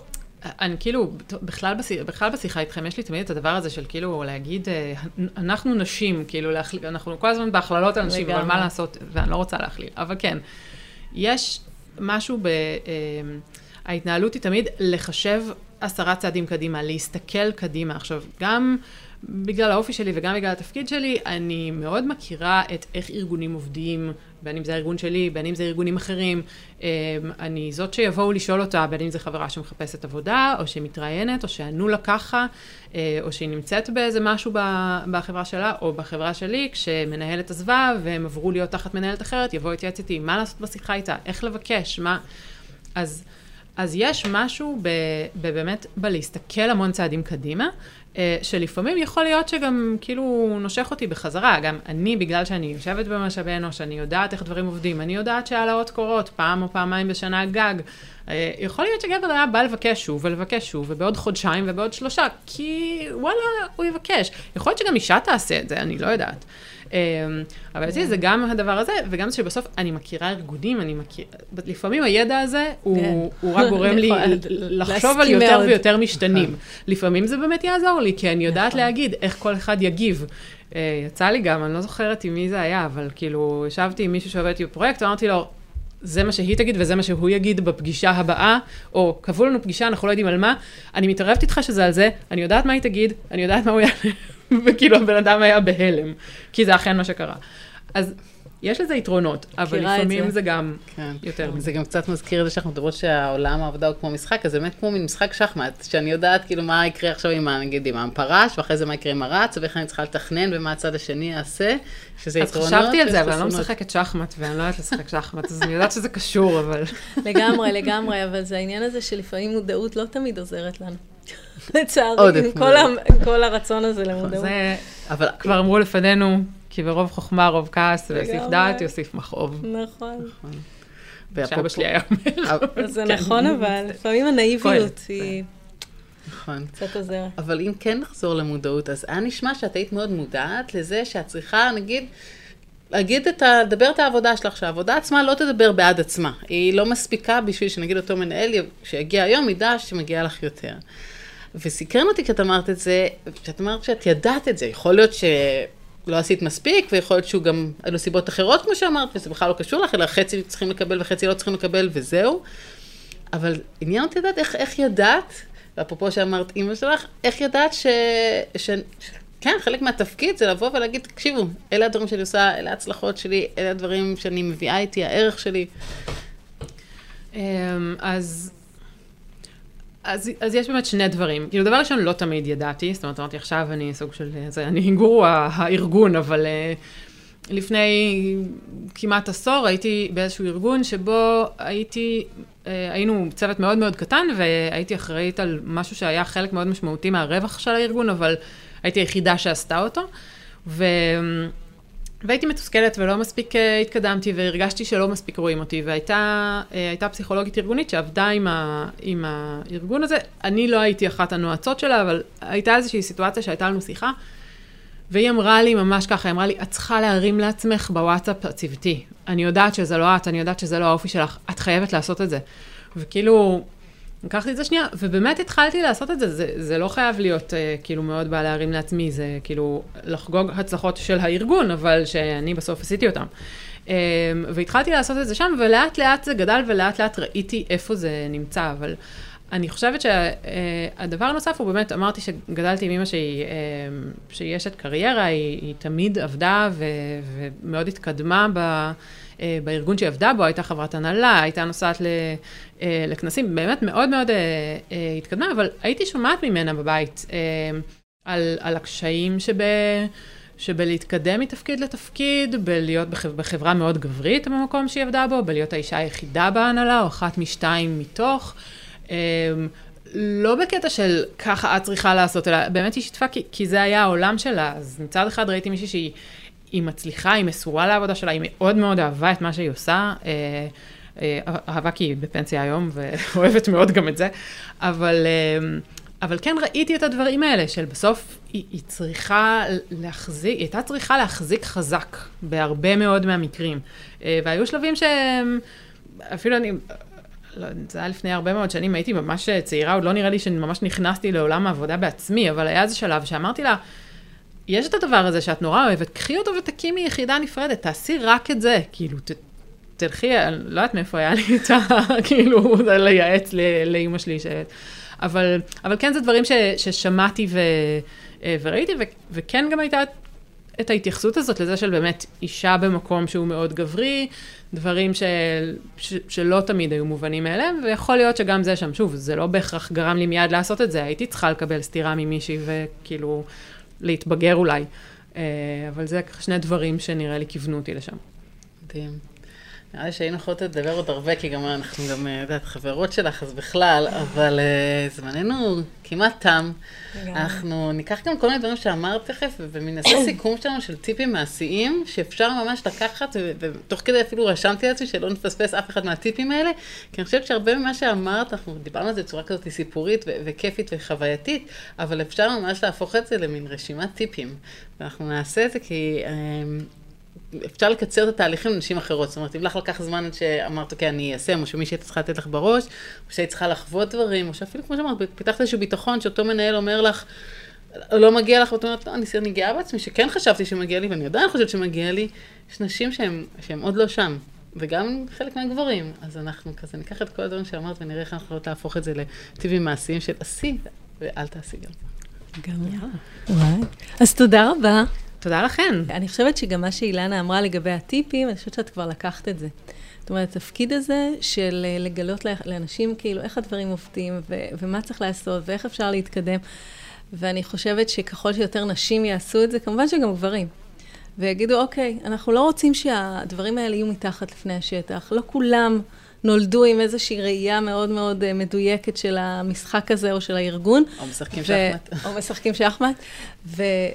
אני כאילו, בכלל, בשיח, בכלל בשיחה איתכם, יש לי תמיד את הדבר הזה של כאילו להגיד, אה, אנחנו נשים, כאילו, להכליל, אנחנו כל הזמן בהכללות על נשים, אבל מה לעשות, ואני לא רוצה להכליל, אבל כן, יש משהו ב... ההתנהלות היא תמיד לחשב עשרה צעדים קדימה, להסתכל קדימה. עכשיו, גם בגלל האופי שלי וגם בגלל התפקיד שלי, אני מאוד מכירה את איך ארגונים עובדים, בין אם זה הארגון שלי, בין אם זה ארגונים אחרים. אמ, אני זאת שיבואו לשאול אותה, בין אם זה חברה שמחפשת עבודה, או שמתראיינת, או שענו לה ככה, אה, או שהיא נמצאת באיזה משהו בחברה שלה, או בחברה שלי, כשמנהלת עזבה והם עברו להיות תחת מנהלת אחרת, יבואו להתייעץ איתי, מה לעשות בשיחה איתה, איך לבקש, מה... אז... אז יש משהו ב, באמת בלהסתכל המון צעדים קדימה, אה, שלפעמים יכול להיות שגם כאילו נושך אותי בחזרה. גם אני, בגלל שאני יושבת במשאבי אנוש, אני יודעת איך דברים עובדים, אני יודעת שהעלאות קורות פעם או פעמיים בשנה גג. אה, יכול להיות שגבר היה בא לבקש שוב ולבקש שוב, ובעוד חודשיים ובעוד שלושה, כי וואלה, הוא יבקש. יכול להיות שגם אישה תעשה את זה, אני לא יודעת. אמ, אבל אצלי זה גם הדבר הזה, וגם שבסוף אני מכירה ארגונים, אני מכירה, לפעמים הידע הזה הוא כן. רק גורם לי <laughs> לחשוב על יותר ויותר משתנים. לפעמים זה באמת יעזור לי, כי אני יודעת נכון. להגיד איך כל אחד יגיב. אה, יצא לי גם, אני לא זוכרת עם מי זה היה, אבל כאילו, ישבתי עם מישהו שעובד איתי בפרויקט, ואמרתי לו, זה מה שהיא תגיד וזה מה שהוא יגיד בפגישה הבאה, או קבעו לנו פגישה, אנחנו לא יודעים על מה, אני מתערבת איתך שזה על זה, אני יודעת מה היא תגיד, אני יודעת מה הוא יענה, וכאילו הבן אדם היה בהלם, כי זה אכן מה שקרה. אז יש לזה יתרונות, אבל לפעמים זה. זה גם כן. יותר. זה גם קצת מזכיר את זה שאנחנו מדברות שהעולם העבודה הוא כמו משחק, אז זה באמת כמו מין משחק שחמט, שאני יודעת כאילו מה יקרה עכשיו עם, נגיד, עם הפרש, ואחרי זה מה יקרה עם הרץ, ואיך אני צריכה לתכנן, ומה הצד השני יעשה, שזה יתרונות. אז חשבתי על זה, אבל אני לא משחקת שחמט, ואני לא יודעת לשחק שחמט, אז אני יודעת שזה קשור, אבל... <laughs> לגמרי, לגמרי, אבל זה העניין הזה שלפעמים מודעות לא תמיד עוזרת לנו. לצערי, עם כל הרצון הזה למודעות. אבל כבר אמרו לפנינו, כי ברוב חוכמה, רוב כעס, ויוסיף דעת, יוסיף מכאוב. נכון. נכון. שאבא שלי היה אומר. <laughs> זה כן. נכון, אבל לפעמים הנאיביות היא... נכון. קצת עוזרת. אבל אם כן נחזור למודעות, אז היה נשמע שאת היית מאוד מודעת לזה שאת צריכה, נגיד, להגיד את ה... לדבר את העבודה שלך, שהעבודה עצמה לא תדבר בעד עצמה. היא לא מספיקה בשביל שנגיד אותו מנהל, שיגיע היום, ידע שמגיע לך יותר. וסקרן אותי כי את אמרת את זה, שאת אמרת שאת ידעת את זה. יכול להיות ש... לא עשית מספיק, ויכול להיות שהוא גם, היו סיבות אחרות, כמו שאמרת, וזה בכלל לא קשור לך, אלא חצי צריכים לקבל וחצי לא צריכים לקבל, וזהו. אבל עניין אותי לדעת איך, איך ידעת, ואפרופו שאמרת אימא שלך, איך ידעת ש, ש, כן, חלק מהתפקיד זה לבוא ולהגיד, תקשיבו, אלה הדברים שאני עושה, אלה ההצלחות שלי, אלה הדברים שאני מביאה איתי, הערך שלי. אמ, אז... אז, אז יש באמת שני דברים. כאילו, דבר ראשון, לא תמיד ידעתי, זאת אומרת, אמרתי, עכשיו אני סוג של, זה, אני גורו הארגון, אבל uh, לפני כמעט עשור הייתי באיזשהו ארגון שבו הייתי, uh, היינו צוות מאוד מאוד קטן, והייתי אחראית על משהו שהיה חלק מאוד משמעותי מהרווח של הארגון, אבל הייתי היחידה שעשתה אותו. ו... והייתי מתוסכלת ולא מספיק uh, התקדמתי והרגשתי שלא מספיק רואים אותי והייתה uh, פסיכולוגית ארגונית שעבדה עם, ה, עם הארגון הזה. אני לא הייתי אחת הנועצות שלה, אבל הייתה איזושהי סיטואציה שהייתה לנו שיחה והיא אמרה לי ממש ככה, היא אמרה לי, את צריכה להרים לעצמך בוואטסאפ הצוותי. אני יודעת שזה לא את, אני יודעת שזה לא האופי שלך, את חייבת לעשות את זה. וכאילו, לקחתי את זה שנייה, ובאמת התחלתי לעשות את זה, זה, זה לא חייב להיות uh, כאילו מאוד בא להרים לעצמי, זה כאילו לחגוג הצלחות של הארגון, אבל שאני בסוף עשיתי אותם. Um, והתחלתי לעשות את זה שם, ולאט לאט זה גדל, ולאט לאט ראיתי איפה זה נמצא, אבל אני חושבת שהדבר uh, הנוסף הוא באמת, אמרתי שגדלתי עם אמא שהיא, uh, שהיא אשת קריירה, היא, היא תמיד עבדה ו, ומאוד התקדמה ב... אה, בארגון שהיא עבדה בו, הייתה חברת הנהלה, הייתה נוסעת אה, לכנסים, באמת מאוד מאוד אה, התקדמה, אבל הייתי שומעת ממנה בבית על, על הקשיים שב... שבלהתקדם מתפקיד לתפקיד, בלהיות בחברה מאוד גברית במקום שהיא עבדה בו, בלהיות האישה היחידה בהנהלה, או אחת משתיים מתוך. לא בקטע של ככה את צריכה לעשות, אלא באמת היא שיתפה, כי, כי זה היה העולם שלה. אז מצד אחד ראיתי מישהי שהיא היא מצליחה, היא מסורה לעבודה שלה, היא מאוד מאוד אהבה את מה שהיא עושה. אה, אה, אהבה כי היא בפנסיה היום, ואוהבת מאוד גם את זה. אבל, אה, אבל כן ראיתי את הדברים האלה, של בסוף היא, היא צריכה להחזיק, היא הייתה צריכה להחזיק חזק בהרבה מאוד מהמקרים. והיו שלבים שהם, אפילו אני, לא, זה היה לפני הרבה מאוד שנים, הייתי ממש צעירה, עוד לא נראה לי שממש נכנסתי לעולם העבודה בעצמי, אבל היה איזה שלב שאמרתי לה, יש את הדבר הזה שאת נורא אוהבת, קחי אותו ותקימי יחידה נפרדת, תעשי רק את זה, כאילו, ת, תלכי, לא יודעת מאיפה היה לי את ה... <laughs> כאילו, לייעץ לאימא שלי, ש... אבל, אבל כן, זה דברים ש, ששמעתי ו, אה, וראיתי, ו, וכן גם הייתה את ההתייחסות הזאת לזה של באמת אישה במקום שהוא מאוד גברי, דברים של, ש, שלא תמיד היו מובנים מאליהם, ויכול להיות שגם זה שם, שוב, זה לא בהכרח גרם לי מיד לעשות את זה, הייתי צריכה לקבל סטירה ממישהי וכאילו להתבגר אולי. אה, אבל זה ככה שני דברים שנראה לי כיוונו אותי לשם. מדהים. נראה לי שהיינו יכולות לדבר עוד הרבה, כי גם אנחנו גם, את יודעת, חברות שלך, אז בכלל, אבל uh, זמננו כמעט תם. אנחנו ניקח גם כל מיני דברים שאמרת תכף, ומנסה <coughs> סיכום שלנו של טיפים מעשיים, שאפשר ממש לקחת, ותוך כדי אפילו רשמתי לעצמי שלא נפספס אף אחד מהטיפים האלה, כי אני חושבת שהרבה ממה שאמרת, אנחנו דיברנו על זה בצורה כזאת סיפורית וכיפית וחווייתית, אבל אפשר ממש להפוך את זה למין רשימת טיפים. ואנחנו נעשה את זה כי... Uh, אפשר לקצר את התהליכים לנשים אחרות. זאת אומרת, אם לך לקח זמן עד שאמרת, אוקיי, אני איישם, או שמישהי צריכה לתת לך בראש, או שהיית צריכה לחוות דברים, או שאפילו, כמו שאמרת, פיתחת איזשהו ביטחון שאותו מנהל אומר לך, לא מגיע לך, ואת אומרת, לא, אני גאה בעצמי, שכן חשבתי שמגיע לי, ואני עדיין חושבת שמגיע לי. יש נשים שהן עוד לא שם, וגם חלק מהגברים. אז אנחנו כזה ניקח את כל הדברים שאמרת ונראה איך אנחנו יכולות להפוך את זה לטיבים מעשיים של עשי, ואל תעשי גם. גם יאללה. וואי. אז תודה רבה. תודה לכן. אני חושבת שגם מה שאילנה אמרה לגבי הטיפים, אני חושבת שאת כבר לקחת את זה. זאת אומרת, התפקיד הזה של אה, לגלות לאנשים כאילו איך הדברים עובדים, ו- ומה צריך לעשות, ואיך אפשר להתקדם. ואני חושבת שככל שיותר נשים יעשו את זה, כמובן שגם גברים. ויגידו, אוקיי, אנחנו לא רוצים שהדברים האלה יהיו מתחת לפני השטח. לא כולם נולדו עם איזושהי ראייה מאוד מאוד אה, מדויקת של המשחק הזה או של הארגון. או משחקים שחמט. <laughs> או משחקים שחמט.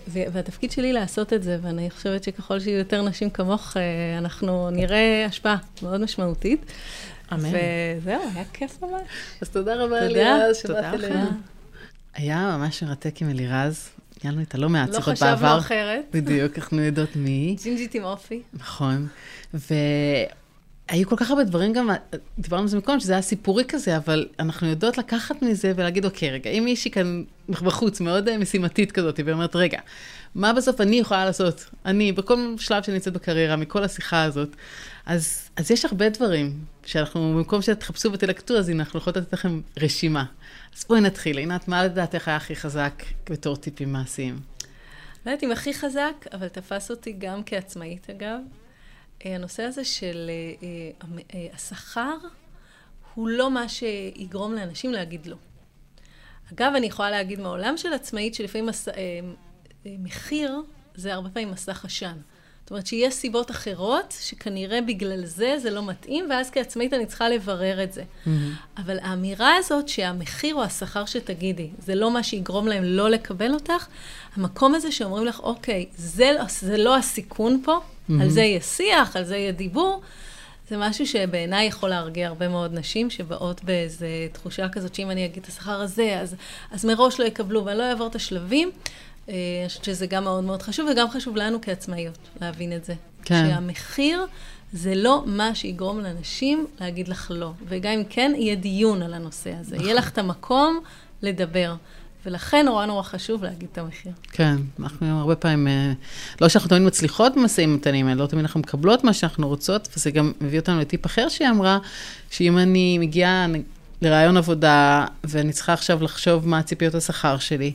והתפקיד שלי לעשות את זה, ואני חושבת שככל שיהיו יותר נשים כמוך, אה, אנחנו נראה השפעה מאוד משמעותית. אמן. וזהו, היה כיף ממש. אז תודה רבה, אלירז, שבאת אלינו. היה ממש מרתק עם אלירז. היה לנו את הלא מעט שיחות בעבר. לא חשבנו אחרת. בדיוק, אנחנו יודעות מי. ג'ינג'ית עם אופי. נכון. היו כל כך הרבה דברים גם, דיברנו על זה מקודם, שזה היה סיפורי כזה, אבל אנחנו יודעות לקחת מזה ולהגיד, אוקיי, רגע, אם מישהי כאן בחוץ מאוד אה, משימתית כזאת, והיא אומרת, רגע, מה בסוף אני יכולה לעשות? אני, בכל שלב שאני נמצאת בקריירה, מכל השיחה הזאת, אז, אז יש הרבה דברים שאנחנו, במקום שתחפשו ותלקטו, אז הנה, אנחנו יכולות לתת לכם רשימה. אז בואי נתחיל. עינת, מה לדעתך היה הכי חזק בתור טיפים מעשיים? לא יודעת אם הכי חזק, אבל תפס אותי גם כעצמאית אגב. אה, הנושא הזה של אה, השכר הוא לא מה שיגרום לאנשים להגיד לא. אגב, אני יכולה להגיד מעולם של עצמאית שלפעמים מחיר זה הרבה פעמים מסך עשן. זאת אומרת שיש סיבות אחרות, שכנראה בגלל זה זה לא מתאים, ואז כעצמאית אני צריכה לברר את זה. Mm-hmm. אבל האמירה הזאת שהמחיר או השכר שתגידי, זה לא מה שיגרום להם לא לקבל אותך, המקום הזה שאומרים לך, אוקיי, זה, זה לא הסיכון פה, mm-hmm. על זה יהיה שיח, על זה יהיה דיבור, זה משהו שבעיניי יכול להרגיע הרבה מאוד נשים שבאות באיזו תחושה כזאת שאם אני אגיד את השכר הזה, אז, אז מראש לא יקבלו ואני לא אעבור את השלבים. אה, אני חושבת שזה גם מאוד מאוד חשוב, וגם חשוב לנו כעצמאיות להבין את זה. כן. שהמחיר זה לא מה שיגרום לאנשים להגיד לך לא. וגם אם כן, יהיה דיון על הנושא הזה. יהיה לך את המקום לדבר. ולכן נורא נורא חשוב להגיד את המחיר. כן, אנחנו הרבה פעמים, אה, לא שאנחנו תמיד מצליחות במשאים ומתנים לא תמיד אנחנו מקבלות מה שאנחנו רוצות, וזה גם מביא אותנו לטיפ אחר שהיא אמרה, שאם אני מגיעה לרעיון עבודה, ואני צריכה עכשיו לחשוב מה הציפיות השכר שלי,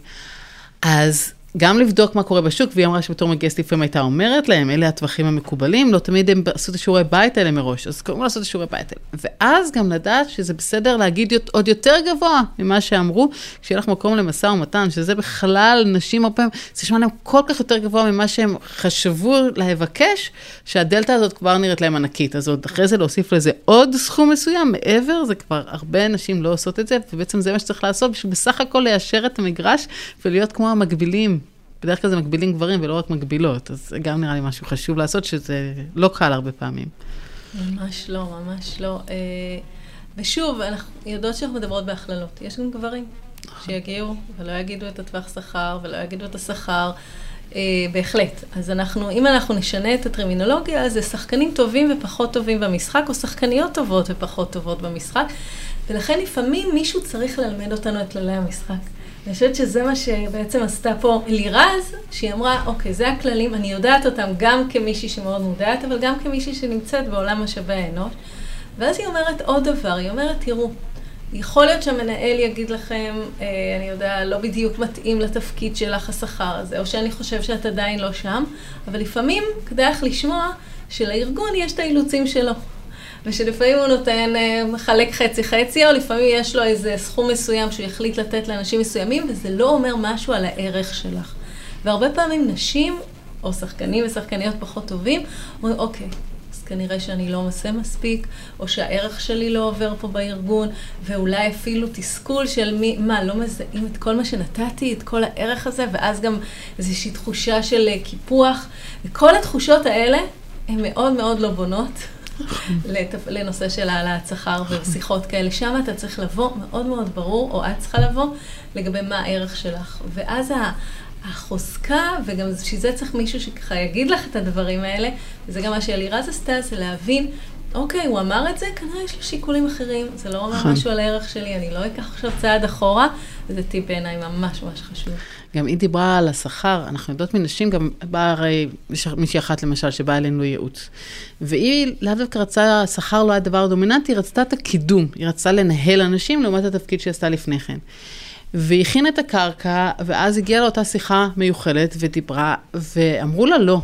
אז גם לבדוק מה קורה בשוק, והיא אמרה שבתור מגייס לפעמים הייתה אומרת להם, אלה הטווחים המקובלים, לא תמיד הם עשו את השיעורי בית האלה מראש, אז קודם כל לעשות את השיעורי בית האלה. ואז גם לדעת שזה בסדר להגיד עוד יותר גבוה ממה שאמרו, כשיהיה לך מקום למשא ומתן, שזה בכלל, נשים הרבה פעמים, זה נשמע להם כל כך יותר גבוה ממה שהם חשבו לבקש, שהדלתא הזאת כבר נראית להם ענקית. אז עוד אחרי זה להוסיף לזה עוד סכום מסוים מעבר, זה כבר, הרבה נשים לא עושות את זה, ובעצם זה מה שצריך לעשות, בשביל בסך הכל ליישר את המגרש ולהיות כמו המקבילים. בדרך כלל זה מקבילים גברים ולא רק מקבילות, אז זה גם נראה לי משהו חשוב לעשות, שזה לא קל הרבה פעמים. ממש לא, ממש לא. אה, ושוב, אנחנו יודעות שאנחנו מדברות בהכללות. יש גם גברים. שיגיעו ולא יגידו את הטווח שכר ולא יגידו את השכר. אה, בהחלט. אז אנחנו, אם אנחנו נשנה את הטרמינולוגיה, אז זה שחקנים טובים ופחות טובים במשחק, או שחקניות טובות ופחות טובות במשחק. ולכן לפעמים מישהו צריך ללמד אותנו את כללי המשחק. אני חושבת שזה מה שבעצם עשתה פה לירז, שהיא אמרה, אוקיי, זה הכללים, אני יודעת אותם גם כמישהי שמאוד מודעת, אבל גם כמישהי שנמצאת בעולם משאבי האנוש. ואז היא אומרת עוד דבר, היא אומרת, תראו, יכול להיות שהמנהל יגיד לכם, אה, אני יודע, לא בדיוק מתאים לתפקיד שלך השכר הזה, או שאני חושב שאת עדיין לא שם, אבל לפעמים כדאי לך לשמוע שלארגון יש את האילוצים שלו. ושלפעמים הוא נותן, אה, מחלק חצי-חצי, או לפעמים יש לו איזה סכום מסוים שהוא החליט לתת לאנשים מסוימים, וזה לא אומר משהו על הערך שלך. והרבה פעמים נשים, או שחקנים ושחקניות פחות טובים, אומרים, אוקיי, אז כנראה שאני לא עושה מספיק, או שהערך שלי לא עובר פה בארגון, ואולי אפילו תסכול של מי, מה, לא מזהים את כל מה שנתתי, את כל הערך הזה, ואז גם איזושהי תחושה של אה, קיפוח. וכל התחושות האלה הן מאוד מאוד לא בונות. לנושא של העלאת שכר ושיחות כאלה. שם אתה צריך לבוא מאוד מאוד ברור, או את צריכה לבוא, לגבי מה הערך שלך. ואז החוזקה, וגם בשביל זה צריך מישהו שככה יגיד לך את הדברים האלה, וזה גם מה שאלירז עשתה, זה להבין, אוקיי, הוא אמר את זה, כנראה יש לו שיקולים אחרים, זה לא אומר נכון. משהו על הערך שלי, אני לא אקח עכשיו צעד אחורה, וזה טיפ בעיניי ממש ממש חשוב. גם היא דיברה על השכר, אנחנו יודעות מנשים, גם באה הרי מישהי אחת למשל, שבאה אלינו לייעוץ. והיא לאו דווקא רצתה, השכר לא היה דבר דומיננטי, היא רצתה את הקידום, היא רצתה לנהל אנשים לעומת התפקיד שהיא עשתה לפני כן. והיא הכינה את הקרקע, ואז הגיעה לאותה שיחה מיוחדת ודיברה, ואמרו לה לא.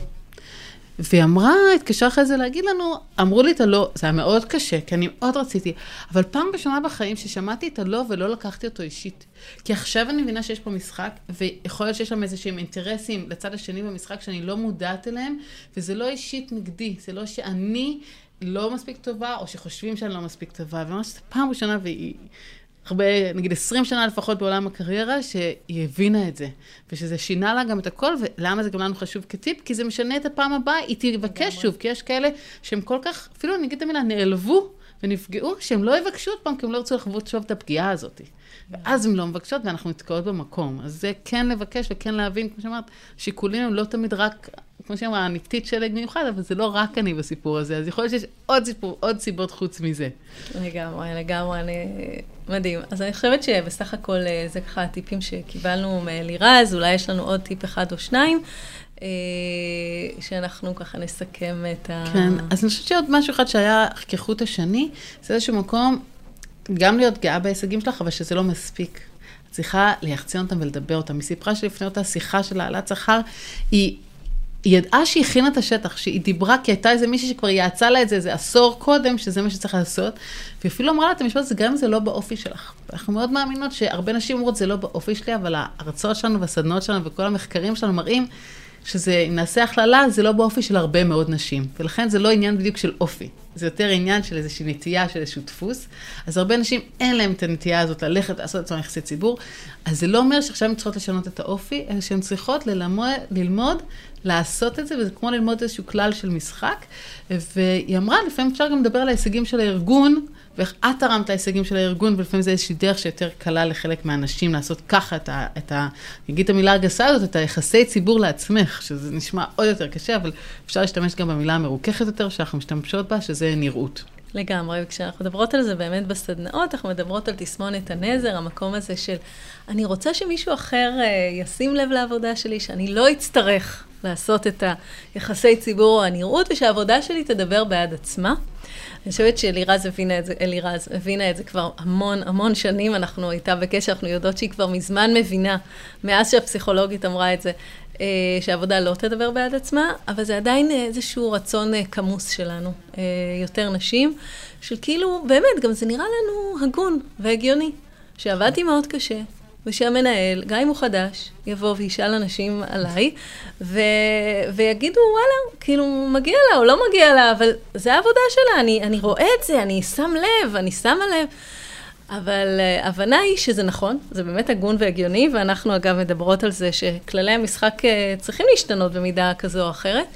והיא אמרה, התקשרה אחרי זה להגיד לנו, אמרו לי את הלא, זה היה מאוד קשה, כי אני מאוד רציתי, אבל פעם ראשונה בחיים ששמעתי את הלא ולא לקחתי אותו אישית. כי עכשיו אני מבינה שיש פה משחק, ויכול להיות שיש שם איזה שהם אינטרסים לצד השני במשחק שאני לא מודעת אליהם, וזה לא אישית נגדי, זה לא שאני לא מספיק טובה, או שחושבים שאני לא מספיק טובה, וממש פעם ראשונה, והיא... הרבה, נגיד 20 שנה לפחות בעולם הקריירה, שהיא הבינה את זה, ושזה שינה לה גם את הכל, ולמה זה גם לנו חשוב כטיפ? כי זה משנה את הפעם הבאה, היא תבקש שוב, כי יש כאלה שהם כל כך, אפילו אני אגיד את המילה, נעלבו ונפגעו, שהם לא יבקשו עוד פעם, כי הם לא ירצו לחוות שוב את הפגיעה הזאת. ואז הן לא מבקשות ואנחנו נתקעות במקום. אז זה כן לבקש וכן להבין, כמו שאמרת, שיקולים הם לא תמיד רק, כמו שאמרה, הנפתית שלג מיוחד, אבל זה לא רק אני בסיפור הזה, אז יכול להיות שיש עוד סיפור, עוד סיבות חוץ מזה. לגמרי, לגמרי, אני... מדהים. אז אני חושבת שבסך הכל אה, זה ככה הטיפים שקיבלנו מאלירז, אולי יש לנו עוד טיפ אחד או שניים. אה, שאנחנו ככה נסכם את ה... כן, אז אני חושבת שעוד משהו אחד שהיה כחוט השני, זה איזשהו מקום, גם להיות גאה בהישגים שלך, אבל שזה לא מספיק. צריכה ליחצן אותם ולדבר אותם. היא סיפרה שלפני אותה שיחה של העלאת שכר, היא... היא ידעה שהיא הכינה את השטח, שהיא דיברה, כי הייתה איזה מישהי שכבר יעצה לה את זה איזה עשור קודם, שזה מה שצריך לעשות, והיא אפילו אמרה לה את המשפט הזה, גם אם זה לא באופי שלך. אנחנו מאוד מאמינות שהרבה נשים אומרות, זה לא באופי שלי, אבל ההרצאות שלנו והסדנאות שלנו וכל המחקרים שלנו מראים שזה, אם נעשה הכללה, זה לא באופי של הרבה מאוד נשים. ולכן זה לא עניין בדיוק של אופי. זה יותר עניין של איזושהי נטייה, של איזשהו דפוס. אז הרבה נשים אין להם את הנטייה הזאת ללכת לעשות את עצמם יחסי ציבור. אז זה לא אומר שעכשיו הן צריכות לשנות את האופי, אלא שהן צריכות ללמוד, ללמוד לעשות את זה, וזה כמו ללמוד איזשהו כלל של משחק. והיא אמרה, לפעמים אפשר גם לדבר על ההישגים של הארגון, ואיך את תרמת להישגים של הארגון, ולפעמים זה איזושהי דרך שיותר קלה לחלק מהאנשים לעשות ככה את ה... את ה אני אגיד את המילה הגסה הזאת, את היחסי ציבור לעצמך, שזה נשמע עוד יותר קשה, אבל אפשר להשתמש גם במילה המרוככת יותר, שאנחנו משתמשות בה, שזה נראות. לגמרי, וכשאנחנו מדברות על זה באמת בסדנאות, אנחנו מדברות על תסמונת הנזר, המקום הזה של, אני רוצה שמישהו אחר uh, ישים לב לעבודה שלי, שאני לא אצטרך לעשות את היחסי ציבור או הנראות, ושהעבודה שלי תדבר בעד עצמה. אני חושבת שאלירז הבינה את זה, אלירז הבינה את זה כבר המון המון שנים, אנחנו איתה בקשר, אנחנו יודעות שהיא כבר מזמן מבינה, מאז שהפסיכולוגית אמרה את זה, אה, שהעבודה לא תדבר בעד עצמה, אבל זה עדיין איזשהו רצון אה, כמוס שלנו, אה, יותר נשים, של כאילו, באמת, גם זה נראה לנו הגון והגיוני, שעבדתי מאוד קשה, ושהמנהל, גם אם הוא חדש, יבוא וישאל אנשים עליי, ו... ויגידו, וואלה, כאילו, מגיע לה או לא מגיע לה, אבל זה העבודה שלה, אני, אני רואה את זה, אני שם לב, אני שמה לב. אבל uh, הבנה היא שזה נכון, זה באמת הגון והגיוני, ואנחנו אגב מדברות על זה שכללי המשחק uh, צריכים להשתנות במידה כזו או אחרת,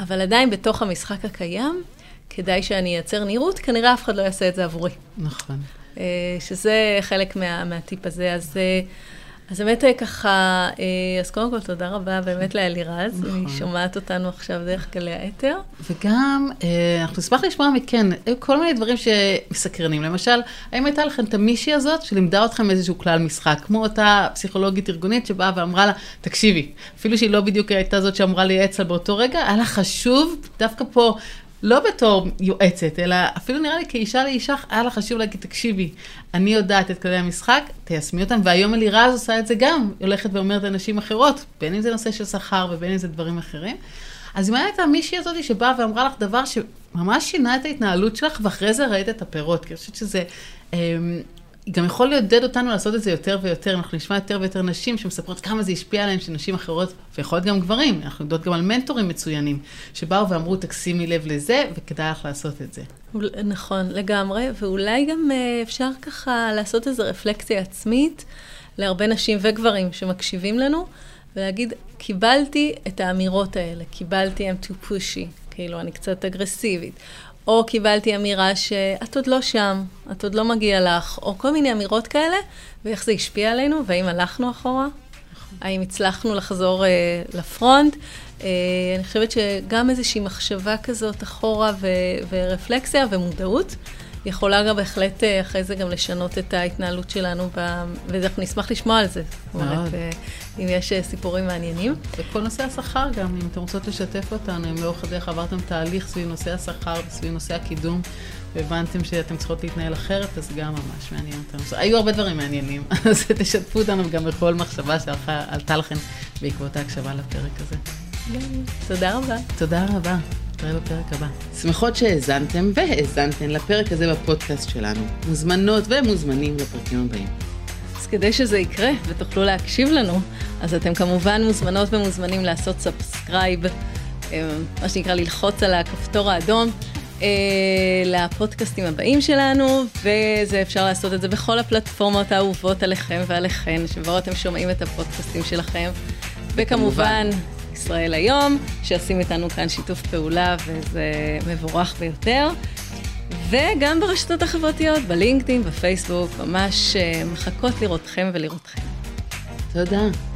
אבל עדיין בתוך המשחק הקיים, כדאי שאני אייצר נראות, כנראה אף אחד לא יעשה את זה עבורי. נכון. Uh, שזה חלק מה, מהטיפ הזה. אז... Uh, אז באמת אה, ככה, אה, אז קודם כל תודה רבה באמת לאלירז, נכון. היא שומעת אותנו עכשיו דרך גלי האתר. וגם, אה, אנחנו נשמח לשמוע מכן, כל מיני דברים שמסקרנים. למשל, האם הייתה לכם את המישהי הזאת שלימדה אתכם איזשהו כלל משחק, כמו אותה פסיכולוגית ארגונית שבאה ואמרה לה, תקשיבי, אפילו שהיא לא בדיוק הייתה זאת שאמרה לייעץ לה באותו רגע, היה לה חשוב דווקא פה לא בתור יועצת, אלא אפילו נראה לי כאישה לאישה, היה לה חשוב להגיד, תקשיבי, אני יודעת את כללי המשחק, תיישמי אותם, והיום אלירז עושה את זה גם, היא הולכת ואומרת לנשים אחרות, בין אם זה נושא של שכר ובין אם זה דברים אחרים. אז אם הייתה מישהי הזאת שבאה ואמרה לך דבר שממש שינה את ההתנהלות שלך, ואחרי זה ראית את הפירות, כי אני חושבת שזה... גם יכול לעודד אותנו לעשות את זה יותר ויותר, אנחנו נשמע יותר ויותר נשים שמספרות כמה זה השפיע עליהן, שנשים אחרות, ויכול להיות גם גברים, אנחנו יודעות גם על מנטורים מצוינים, שבאו ואמרו, תשימי לב לזה, וכדאי לך לעשות את זה. נכון, לגמרי, ואולי גם אה, אפשר ככה לעשות איזו רפלקציה עצמית להרבה נשים וגברים שמקשיבים לנו, ולהגיד, קיבלתי את האמירות האלה, קיבלתי הם too pushy, כאילו, אני קצת אגרסיבית. או קיבלתי אמירה שאת עוד לא שם, את עוד לא מגיע לך, או כל מיני אמירות כאלה, ואיך זה השפיע עלינו, והאם הלכנו אחורה, האם הצלחנו לחזור uh, לפרונט. Uh, אני חושבת שגם איזושהי מחשבה כזאת אחורה ו- ורפלקסיה ומודעות, יכולה גם בהחלט אה, אחרי זה גם לשנות את ההתנהלות שלנו, ב... ואנחנו נשמח לשמוע על זה. מאוד. אם יש סיפורים מעניינים. וכל נושא השכר גם, אם אתם רוצות לשתף אותנו, אם לאורך הדרך עברתם תהליך סביב נושא השכר וסביב נושא הקידום, והבנתם שאתם צריכות להתנהל אחרת, אז גם ממש מעניין אותנו. היו הרבה דברים מעניינים, <laughs> אז תשתפו אותנו גם בכל מחשבה שעלתה לכם בעקבות ההקשבה לפרק הזה. תודה רבה. תודה רבה. נתראה בפרק הבא. שמחות שהאזנתם והאזנתן לפרק הזה בפודקאסט שלנו. מוזמנות ומוזמנים לפרקים הבאים. אז כדי שזה יקרה ותוכלו להקשיב לנו, אז אתם כמובן מוזמנות ומוזמנים לעשות subscribe, אה, מה שנקרא ללחוץ על הכפתור האדום. אה, לפודקאסטים הבאים שלנו, וזה אפשר לעשות את זה בכל הפלטפורמות האהובות עליכם ועליכן, שבו אתם שומעים את הפודקאסטים שלכם. וכמובן, ישראל היום, שעושים איתנו כאן שיתוף פעולה, וזה מבורך ביותר. וגם ברשתות החברתיות, בלינקדאין, בפייסבוק, ממש אה, מחכות לראותכם ולראותכם. תודה.